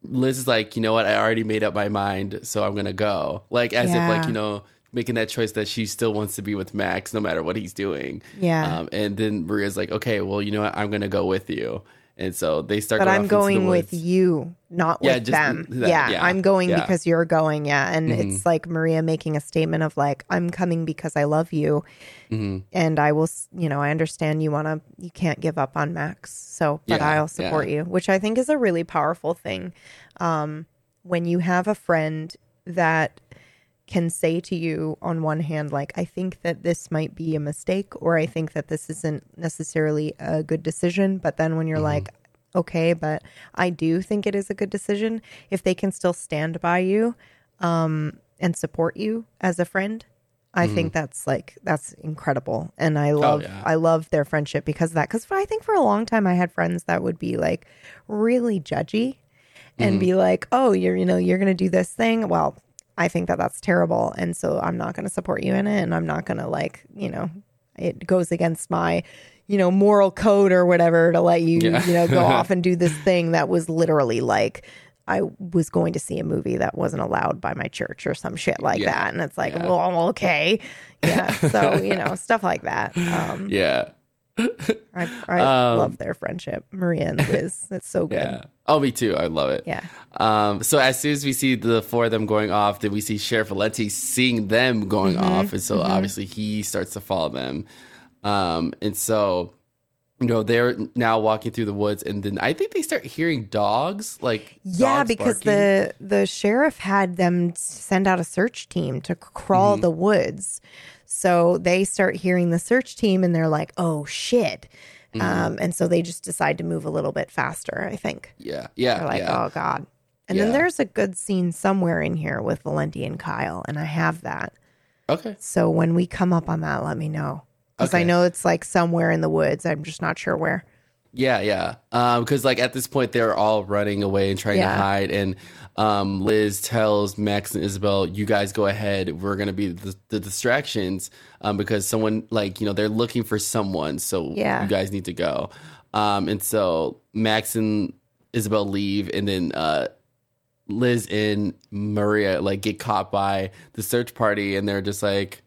Liz is like, "You know what? I already made up my mind, so I'm gonna go." Like as if like you know making that choice that she still wants to be with Max no matter what he's doing. Yeah. Um, and then Maria's like, "Okay, well, you know what? I'm gonna go with you." And so they start. But going I'm off into the going with you, not Yeah, with them. that- yeah, yeah, I'm going yeah. because you're going. Yeah. And Mhm. it's like Maria making a statement of like, I'm coming because I love you. Mhm. And I will, you know, I understand you want to, you can't give up on Max. So, but I'll support you, which I think is a really powerful thing. Um, when you have a friend that can say to you on one hand like i think that this might be a mistake or i think that this isn't necessarily a good decision but then when you're Mm-hmm. like okay but i do think it is a good decision if they can still stand by you um, and support you as a friend i think that's like that's incredible and i love Mm-hmm. Oh, yeah. i love their friendship because of that because i think for a long time i had friends that would be like really judgy and Mm-hmm. be like, "Oh, you're you know you're going to do this thing." Well, I think that that's terrible, and so I'm not going to support you in it, and I'm not going to like you know it goes against my you know moral code or whatever to let you Yeah. you know go off and do this thing that was literally like. I was going to see a movie that wasn't allowed by my church or some shit like Yeah. that. And it's like, Yeah. well, okay. Yeah. So, you know, stuff like that. Um, Yeah. I, I Um, love their friendship. Maria and Liz. It's so good. Yeah. Oh, me too. I love it. Yeah. Um, so as soon as we see the four of them going off, then we see Sheriff Valenti seeing them going Mm-hmm. off, and so obviously he starts to follow them. Um, and so you know they're now walking through the woods, and then I think they start hearing dogs like Yeah, dogs because barking. the the sheriff had them send out a search team to crawl Mm-hmm. the woods. So they start hearing the search team and they're like, "Oh shit." Mm-hmm. Um, and so they just decide to move a little bit faster, I think. yeah yeah They're like, yeah. "Oh god." And then there's a good scene somewhere in here with Valenti and Kyle, and I have that. okay So when we come up on that, let me know. Because I know it's like somewhere in the woods. I'm just not sure where. Yeah, yeah. Um, because like at this point they're all running away and trying Yeah. to hide, and um, Liz tells Max and Isabel, "You guys go ahead. We're gonna be the, the distractions, um, because someone like you know they're looking for someone, so Yeah. you guys need to go." Um, and so Max and Isabel leave, and then uh, Liz and Maria like get caught by the search party, and they're just like.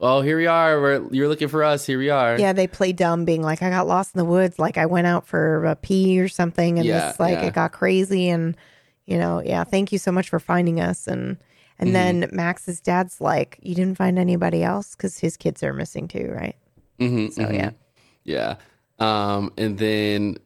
Oh, here we are. We're, you're looking for us. Here we are. Yeah, they play dumb, being like, I got lost in the woods. Like I went out for a pee or something, and Yeah, this like yeah. it got crazy. And you know, yeah, thank you so much for finding us. And and Mm-hmm. then Max's dad's like, you didn't find anybody else because his kids are missing too, right? Mm-hmm, So yeah, Yeah. Um, and then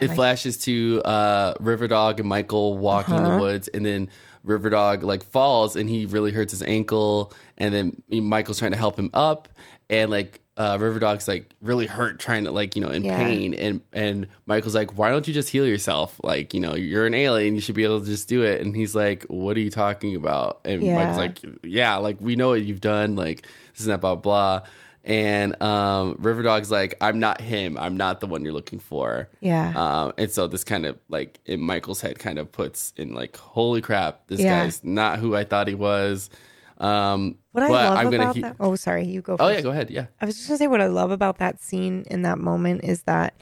it flashes to uh, Riverdog and Michael walking in the Uh-huh. woods, and then Riverdog like falls and he really hurts his ankle, and then Michael's trying to help him up, and like uh, Riverdog's like really hurt, trying to like you know in Yeah. pain, and and Michael's like, why don't you just heal yourself? Like you know you're an alien, you should be able to just do it, and he's like, what are you talking about? And Yeah. Michael's like, yeah, like we know what you've done, like this is not blah blah. And um, Riverdog's like, I'm not him. I'm not the one you're looking for. Yeah. Um, and so this kind of like in Michael's head kind of puts in like, holy crap, this Yeah. guy's not who I thought he was. Um, what I love I'm gonna about he- that. Oh, sorry, you go. Oh yeah, go ahead. Yeah. I was just gonna say what I love about that scene in that moment is that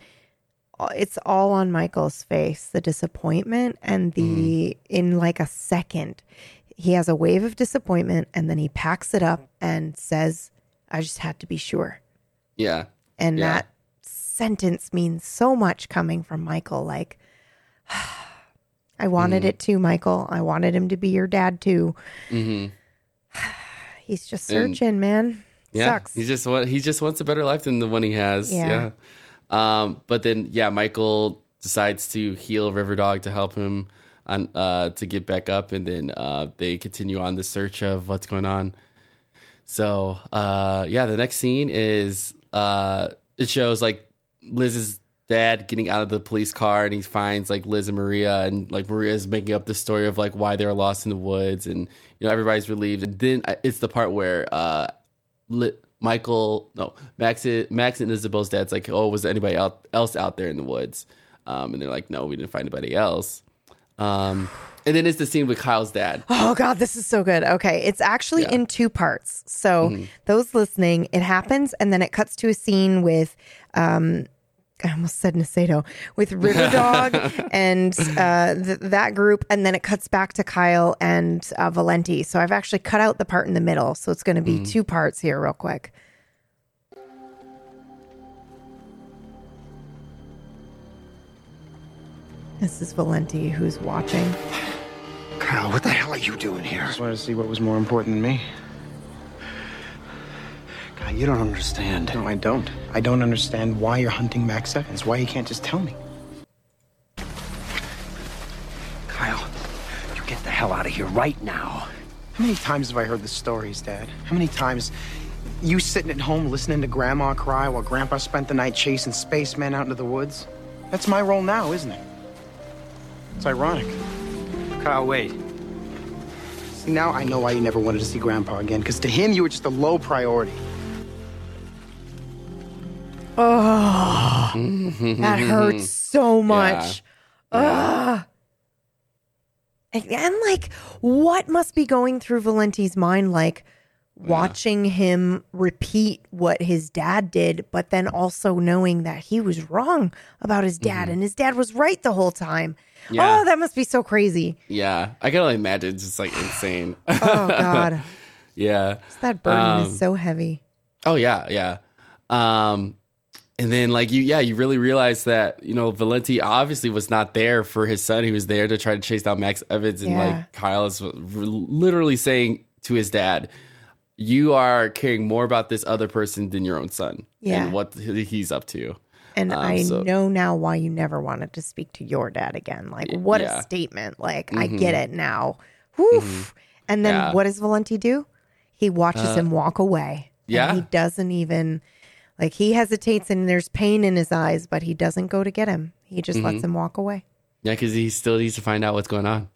it's all on Michael's face, the disappointment and the in like a second, he has a wave of disappointment and then he packs it up and says, "I just had to be sure." Yeah. And Yeah. that sentence means so much coming from Michael. Like, I wanted Mhm. it too, Michael. I wanted him to be your dad too. hmm He's just And- searching, man. Yeah, Sucks. he just want he just wants a better life than the one he has. Yeah. Yeah. Um, but then yeah, Michael decides to heal Riverdog to help him on uh to get back up, and then uh they continue on the search of what's going on. So uh yeah, the next scene is uh it shows like Liz's dad getting out of the police car and he finds like Liz and Maria and like Maria is making up the story of like why they're lost in the woods and you know everybody's relieved. And then uh, it's the part where uh Michael no Max Max and Isabel's dad's like oh was anybody else out there in the woods? Um and they're like no we didn't find anybody else. Um and then it's the scene with Kyle's dad Oh God, this is so good. Okay, it's actually Yeah. in two parts. So Mhm. those listening, it happens, and then it cuts to a scene with, um, I almost said Nasedo with Riverdog and uh, th- that group, and then it cuts back to Kyle and uh, Valenti. So I've actually cut out the part in the middle, so it's going to be Mhm. two parts here, real quick. This is Valenti who's watching. Kyle, what the hell are you doing here? I Just wanted to see what was more important than me. Kyle, you don't understand. No, I don't. I don't understand why you're hunting Max Evans. Why you can't just tell me. Kyle, you get the hell out of here right now. How many times have I heard the stories, Dad? How many times you sitting at home listening to Grandma cry while Grandpa spent the night chasing spacemen out into the woods? That's my role now, isn't it? It's ironic. Kyle, wait. See, now I know why you never wanted to see Grandpa again, because to him, you were just a low priority. Oh, that hurts so much. Ugh. And, and like, what must be going through Valenti's mind? Like, watching him repeat what his dad did, but then also knowing that he was wrong about his dad and his dad was right the whole time. Yeah. Oh, that must be so crazy. yeah I can only imagine it's just like insane Oh, God. yeah That burden Um, is so heavy. Oh yeah, yeah. Um and then like you yeah, you really realize that, you know, Valenti obviously was not there for his son. He was there to try to chase down Max Evans and Yeah. like Kyle is literally saying to his dad, you are caring more about this other person than your own son Yeah. and what he's up to. And Um, I so- know now why you never wanted to speak to your dad again. Like, what yeah. a statement. Like, I Mhm. get it now. Woof. Mhm. And then Yeah. what does Valenti do? He watches Uh, him walk away. And yeah. he doesn't even, like, he hesitates and there's pain in his eyes, but he doesn't go to get him. He just lets Mhm. him walk away. Yeah, because he still needs to find out what's going on.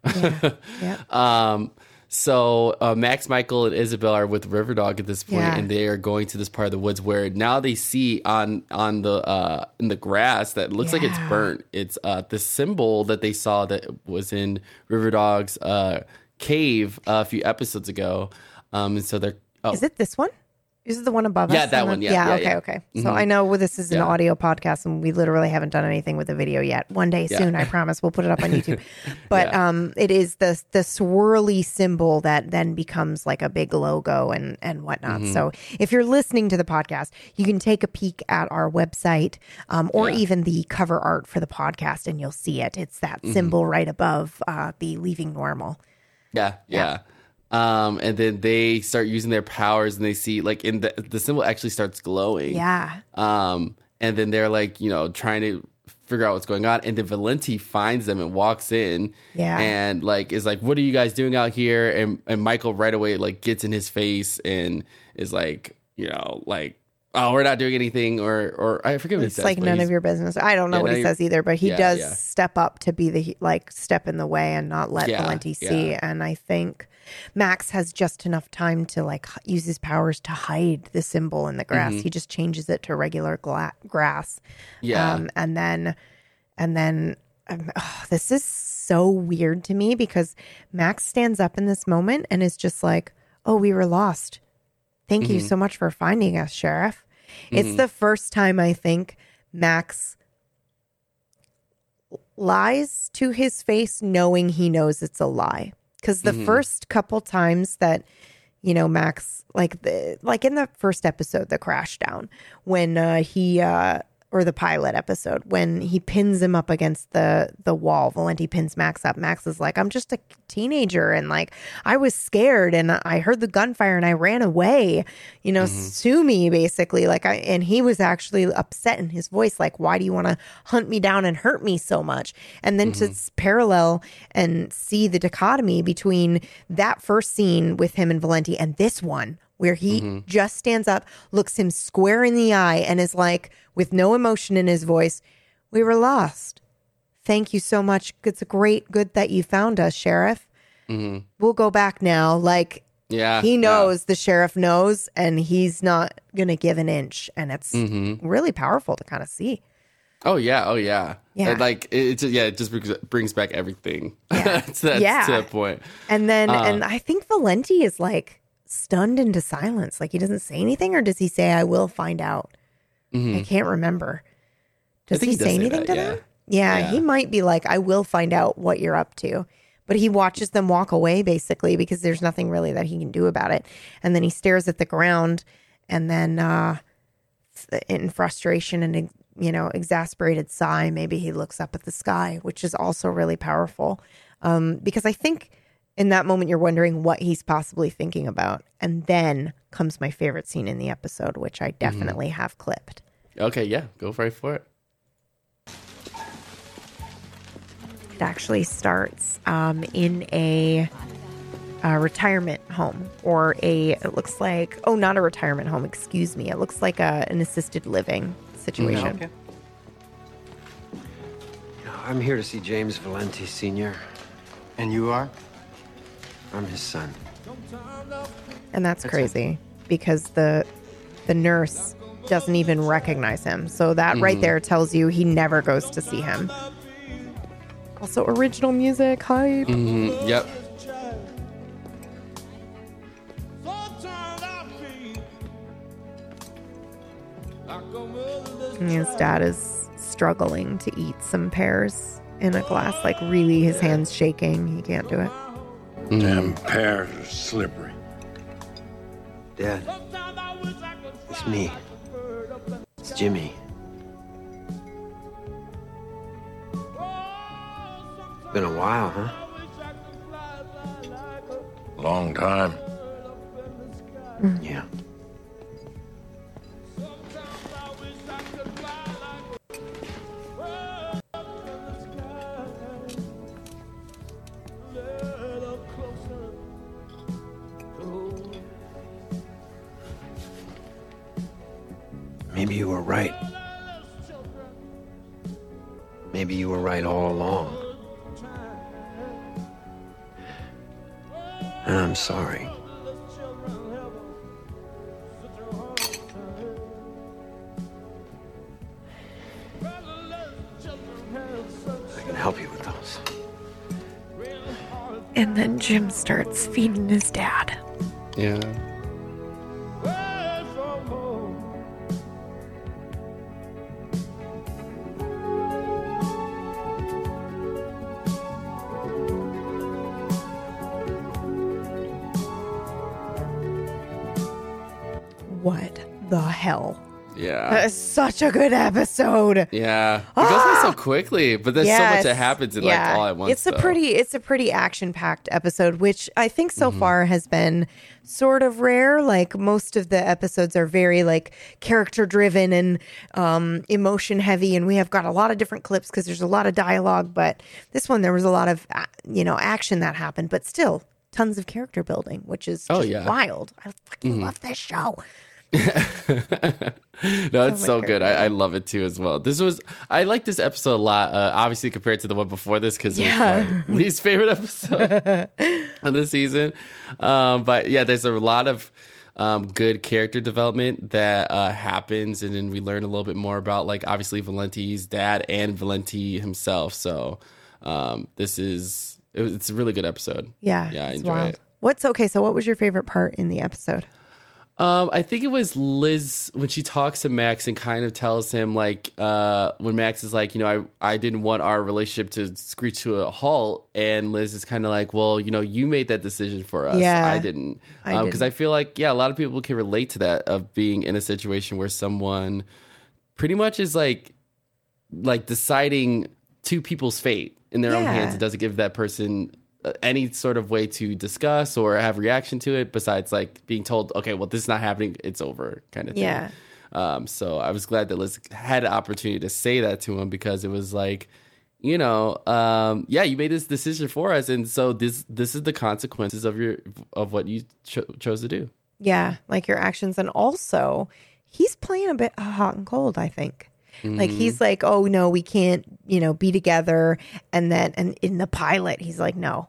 Yeah. Um, so uh, Max, Michael, and Isabel are with Riverdog at this point, Yeah. and they are going to this part of the woods where now they see on on the uh, in the grass that looks like it's burnt. It's uh, the symbol that they saw that was in Riverdog's uh, cave a few episodes ago. Um, and so they're oh, Is it this one? This is the one above Yeah, us? that one. Yeah, yeah, okay, yeah. okay. So Mhm. I know well, this is an Yeah. audio podcast and we literally haven't done anything with the video yet. One day Yeah. soon, I promise. We'll put it up on YouTube. But um it is the the swirly symbol that then becomes like a big logo and and whatnot. Mhm. So if you're listening to the podcast, you can take a peek at our website um, or even the cover art for the podcast and you'll see it. It's that Mhm. symbol right above uh, the leaving normal. Yeah, yeah. Um, and then they start using their powers, and they see like in the the symbol actually starts glowing. Yeah. Um, and then they're like, you know, trying to figure out what's going on, and then Valenti finds them and walks in. Yeah. And like is like, what are you guys doing out here? And and Michael right away like gets in his face and is like, you know, like. Oh, we're not doing anything, or or I forget what he It's says. like none of your business. I don't know Yeah, what he your- says either, but he Yeah, does yeah. step up to be the like step in the way and not let Valenti see. And I think Max has just enough time to like use his powers to hide the symbol in the grass. Mhm. He just changes it to regular gla- grass. Yeah. Um, and then, and then, um, oh, this is so weird to me because Max stands up in this moment and is just like, "Oh, we were lost. Thank you Mhm. so much for finding us, Sheriff." It's Mhm. the first time I think Max lies to his face knowing he knows it's a lie. Because the Mhm. first couple times that, you know, Max like the like in the first episode, the crash down, when uh he uh or the pilot episode when he pins him up against the the wall. Valenti pins Max up. Max is like, "I'm just a teenager, and like I was scared, and I heard the gunfire, and I ran away. You know, mm-hmm. sue me, basically. Like, I and he was actually upset in his voice, like, "Why do you want to hunt me down and hurt me so much?" And then to mm-hmm. parallel and see the dichotomy between that first scene with him and Valenti and this one where he just stands up, looks him square in the eye, and is like, with no emotion in his voice, We were lost. Thank you so much. It's a great, good that you found us, Sheriff. We'll go back now. Like, Yeah. he yeah. knows the sheriff knows, and he's not going to give an inch. And it's Mm-hmm. really powerful to kind of see. Oh yeah, oh yeah, Yeah. And, like it, it just, yeah, it just brings, brings back everything. to, that, Yeah. to that point. And then, Uh. and I think Valenti is like stunned into silence. Like, he doesn't say anything, or does he say, I will find out? I can't remember. Does he, he does say say anything that, to yeah. them? Yeah, Yeah. he might be like, I will find out what you're up to. But he watches them walk away basically because there's nothing really that he can do about it. And then he stares at the ground and then uh in frustration and you know, exasperated sigh, maybe he looks up at the sky, which is also really powerful. Um because I think in that moment you're wondering what he's possibly thinking about. And then comes my favorite scene in the episode, which I definitely have clipped. Okay, yeah, go right for it. It actually starts um, in a, a retirement home or a, it looks like, oh, not a retirement home, excuse me. It looks like a, an assisted living situation. Okay. I'm here to see James Valenti Sr. And you are? I'm his son. And that's crazy because the the nurse doesn't even recognize him. So that right there tells you he never goes to see him. Also, original music, hype. Mhm, Yep. And his dad is struggling to eat some pears in a glass, like really his hands shaking. He can't do it. Damn pears are slippery. Dad. It's me. It's Jimmy. Been a while, huh? Long time. Yeah. Maybe you were right. Maybe you were right all along. And I'm sorry. I can help you with those. And then Jim starts feeding his dad. Yeah. Hell? Yeah. That is such a good episode. Yeah. It goes by so quickly, but there's so much that happens in Yeah. like all at once. It's a though. pretty it's a pretty action packed episode, which I think so Mm-hmm. far has been sort of rare. Like most of the episodes are very like character driven and um, emotion heavy, and we have got a lot of different clips because there's a lot of dialogue. But this one there was a lot of uh, you know action that happened, but still tons of character building, which is Oh, yeah. wild. I fucking Mhm. love this show. no, it's my so good. I, I love it too as well. This was I like this episode a lot. Uh, obviously compared to the one before this because Yeah. it was my least favorite episode of the season. Um, but yeah, there's a lot of um, good character development that uh, happens, and then we learn a little bit more about like obviously Valenti's dad and Valenti himself. So um, this is it it's a really good episode. Yeah, yeah, I enjoy wild. it. What's okay? So, what was your favorite part in the episode? Um, I think it was Liz when she talks to Max and kind of tells him like uh, when Max is like, you know, I I didn't want our relationship to screech to a halt, and Liz is kind of like, well, you know, you made that decision for us. Yeah. I didn't. Because didn't. I feel like yeah, a lot of people can relate to that of being in a situation where someone pretty much is like like deciding two people's fate in their own hands. It doesn't give that person any sort of way to discuss or have reaction to it besides like being told, okay, well, this is not happening. It's over kind of thing. Yeah. Um, so I was glad that Liz had an opportunity to say that to him because it was like, you know, um, yeah, you made this decision for us, and so this this is the consequences of your of what you cho- chose to do. Yeah, like your actions. And also, he's playing a bit hot and cold, I think. Like Mm-hmm. he's like, oh no, we can't, you know, be together. And then, and in the pilot, he's like, no.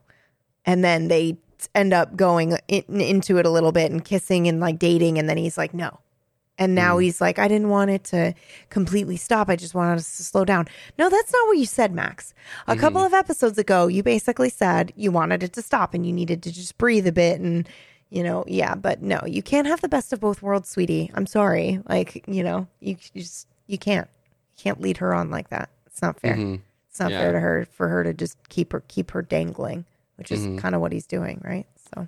And then they end up going in, into it a little bit and kissing and like dating. And then he's like, no. And now he's like, I didn't want it to completely stop. I just wanted us to slow down. No, that's not what you said, Max. A couple of episodes ago, you basically said you wanted it to stop and you needed to just breathe a bit and, you know, yeah, but no, you can't have the best of both worlds, sweetie. I'm sorry. Like, you know, you just, you can't, you can't lead her on like that. It's not fair. Mhm. It's not Yeah. fair to her for her to just keep her, keep her dangling, which is Mhm. kind of what he's doing, right? So.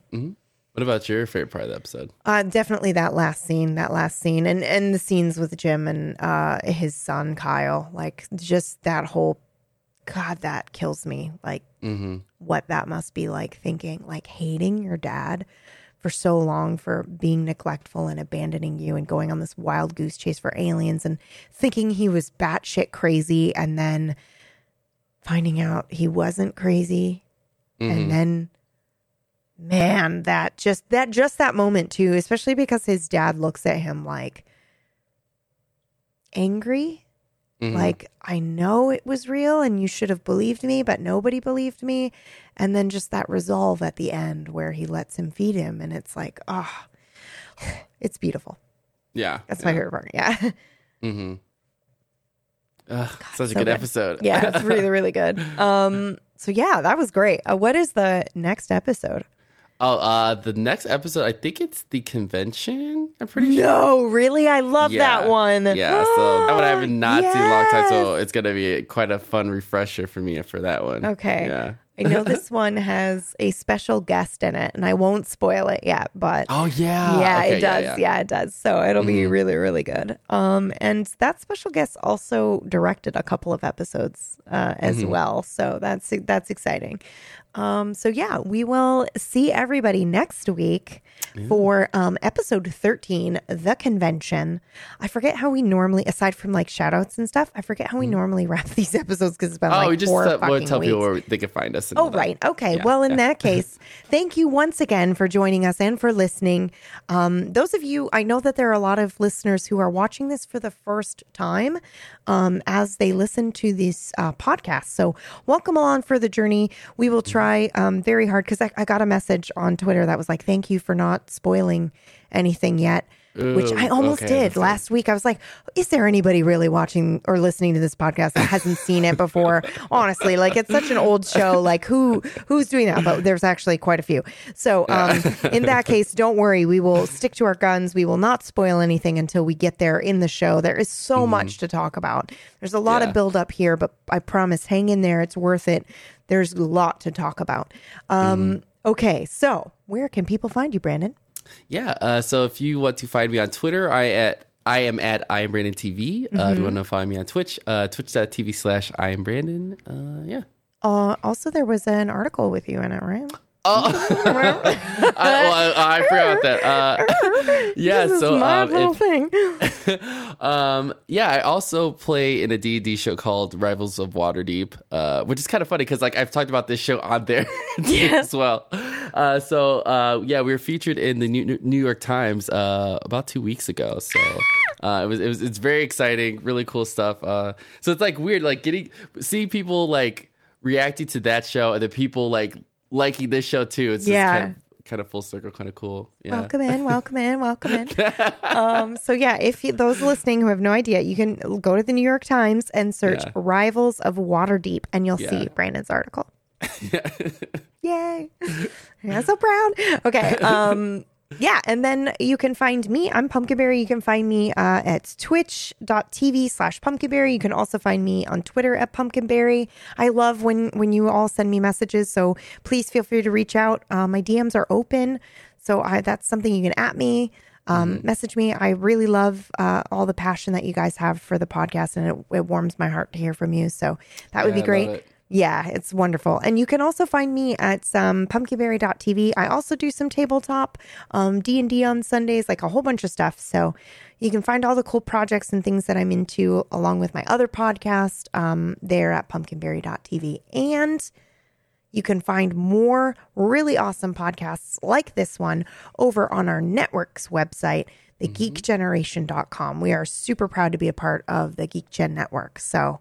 What about your favorite part of the episode? Uh, definitely that last scene, that last scene, and and the scenes with Jim and uh, his son Kyle, like just that whole, God, that kills me. Like Mm-hmm. what that must be like, thinking like hating your dad for so long for being neglectful and abandoning you and going on this wild goose chase for aliens and thinking he was batshit crazy, and then finding out he wasn't crazy, Mhm. and then man that just that just that moment too especially because his dad looks at him like angry Mhm. like i know it was real and you should have believed me but nobody believed me and then just that resolve at the end where he lets him feed him and it's like ah it's beautiful yeah, that's my favorite part yeah Mm-hmm. Ugh, such a so good, good. episode. yeah it's really really good um so yeah that was great. Uh, what is the next episode Oh, uh, the next episode, I think it's the convention. I'm pretty sure. no really i love that one Yeah, so that one I haven't not seen in a long time, so it's gonna be quite a fun refresher for me for that one. Okay. Yeah. I know this one has a special guest in it, and I won't spoil it yet, but Oh yeah. yeah, Okay, it does. yeah. Yeah, it does. So it'll be Mhm. really, really good. Um, and that special guest also directed a couple of episodes uh, as Mhm. well. So that's that's exciting. Um, so yeah, we will see everybody next week for um, episode 13, The Convention. I forget how we normally, aside from like shout outs and stuff, I forget how we normally wrap these episodes because it's been Mm-hmm. Oh, like we just four uh, fucking we'll tell weeks. people where they can find us. Oh, right. Okay. Yeah, well, in yeah. that case, thank you once again for joining us and for listening. Um, those of you, I know that there are a lot of listeners who are watching this for the first time um, as they listen to this uh, podcast. So, welcome along for the journey. We will try um, very hard because I, I got a message on Twitter that was like, thank you for not spoiling anything yet. Which I almost okay, did last week. I was like, is there anybody really watching or listening to this podcast that hasn't seen it before? Honestly, like it's such an old show. Like who who's doing that? But there's actually quite a few. So um, in that case, don't worry. We will stick to our guns. We will not spoil anything until we get there in the show. There is so much to talk about. There's a lot Yeah. of build up here, but I promise, hang in there. It's worth it. There's a lot to talk about. Um, Okay, so where can people find you, Brandon? Yeah. Uh, so if you want to find me on Twitter, I at I am at I am Brandon TV. Uh, if you Mhm. want to find me on Twitch, uh, twitch.tv slash I am Brandon. Uh, yeah. Uh, also, there was an article with you in it, right? Oh, I, well, I, I forgot about that. Uh, yeah, This is so my um, little if- thing. um, yeah, I also play in a D&D show called Rivals of Waterdeep, uh, which is kind of funny because like I've talked about this show on there Yeah. as well. Uh, so uh, yeah, we were featured in the New, New York Times uh, about two weeks ago. So uh, it was it was it's very exciting, really cool stuff. Uh, so it's like weird, like getting seeing people like reacting to that show and the people like liking this show too. It's Yeah. just kind of, kind of full circle, kind of cool. Yeah. Welcome in, welcome in, welcome in. um, so yeah, if you, those listening who have no idea, you can go to the New York Times and search Yeah. "Rivals of Waterdeep," and you'll Yeah. see Brandon's article. Yay! I'm so proud. Okay. Um, yeah, and then you can find me. I'm Pumpkinberry. You can find me uh, at twitch.tv slash pumpkinberry. You can also find me on Twitter at pumpkinberry. I love when when you all send me messages, so please feel free to reach out. Uh, my DMs are open, so I, that's something you can at me. Um, Message me. I really love uh, all the passion that you guys have for the podcast, and it, it warms my heart to hear from you. So that would Yeah, be great. Yeah, it's wonderful. And you can also find me at um, pumpkinberry.tv. I also do some tabletop, um, D&D on Sundays, like a whole bunch of stuff. So you can find all the cool projects and things that I'm into along with my other podcast um, there at pumpkinberry.tv. And you can find more really awesome podcasts like this one over on our network's website, thegeekgeneration.com. We are super proud to be a part of the Geek Gen network. So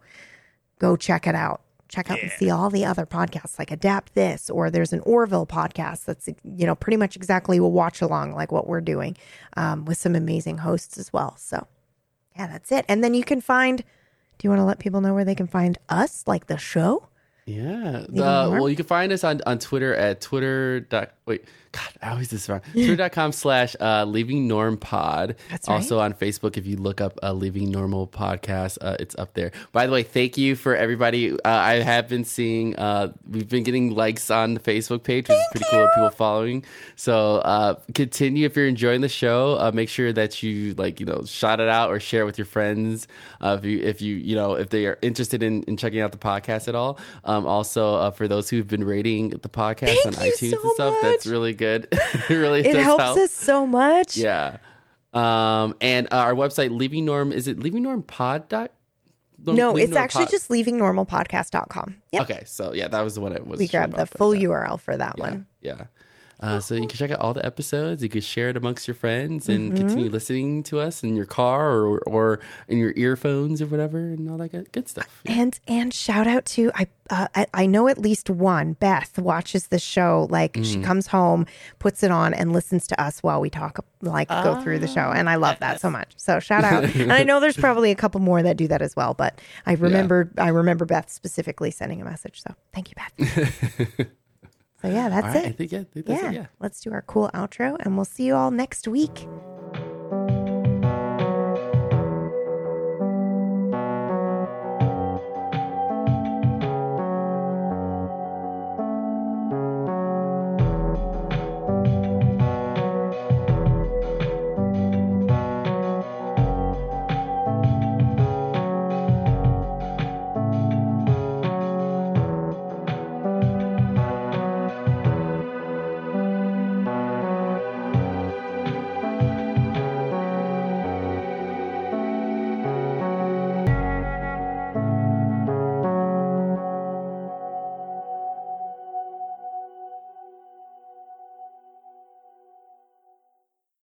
go check it out. Check out and see all the other podcasts like Adapt This, or there's an Orville podcast that's, you know, pretty much exactly a watch along like what we're doing um, with some amazing hosts as well. So, yeah, that's it. And then you can find, do you want to let people know where they can find us, like the show? Yeah. Uh, well, you can find us on, on Twitter at Twitter. Dot, wait, God, I always this wrong. Twitter.com slash uh, Leaving Norm Pod. That's right. Also on Facebook, if you look up uh, Leaving Normal Podcast, uh, it's up there. By the way, thank you for everybody. Uh, I have been seeing, uh, we've been getting likes on the Facebook page, which is pretty cool. People following. So uh, continue if you're enjoying the show. Uh, make sure that you like, you know, shout it out or share it with your friends. Uh, if you, if you, you know, if they are interested in, in checking out the podcast at all. Um, also, uh, for those who've been rating the podcast Thank on iTunes so and stuff, that's really good. it really It helps help. us so much. Yeah. Um, and uh, our website, Leaving Norm, is it Leaving Norm Pod? Dot? No, Leaving it's actually Pod- just leavingnormalpodcast.com. Yep. Okay, so yeah, that was the one I was. we grabbed the full URL for that one. Yeah. Uh, so you can check out all the episodes. You can share it amongst your friends and Mhm. continue listening to us in your car or or in your earphones or whatever and all that good, stuff. And and shout out to I, uh, I I know at least one. Beth watches the show. Like she Mm. comes home puts it on and listens to us while we talk like go through the show. And I love that so much. So shout out. And I know there's probably a couple more that do that as well but I remember I remember Beth specifically sending a message. So thank you Beth so yeah that's right, it I think, yeah, I think that's yeah. it, yeah. let's do our cool outro and we'll see you all next week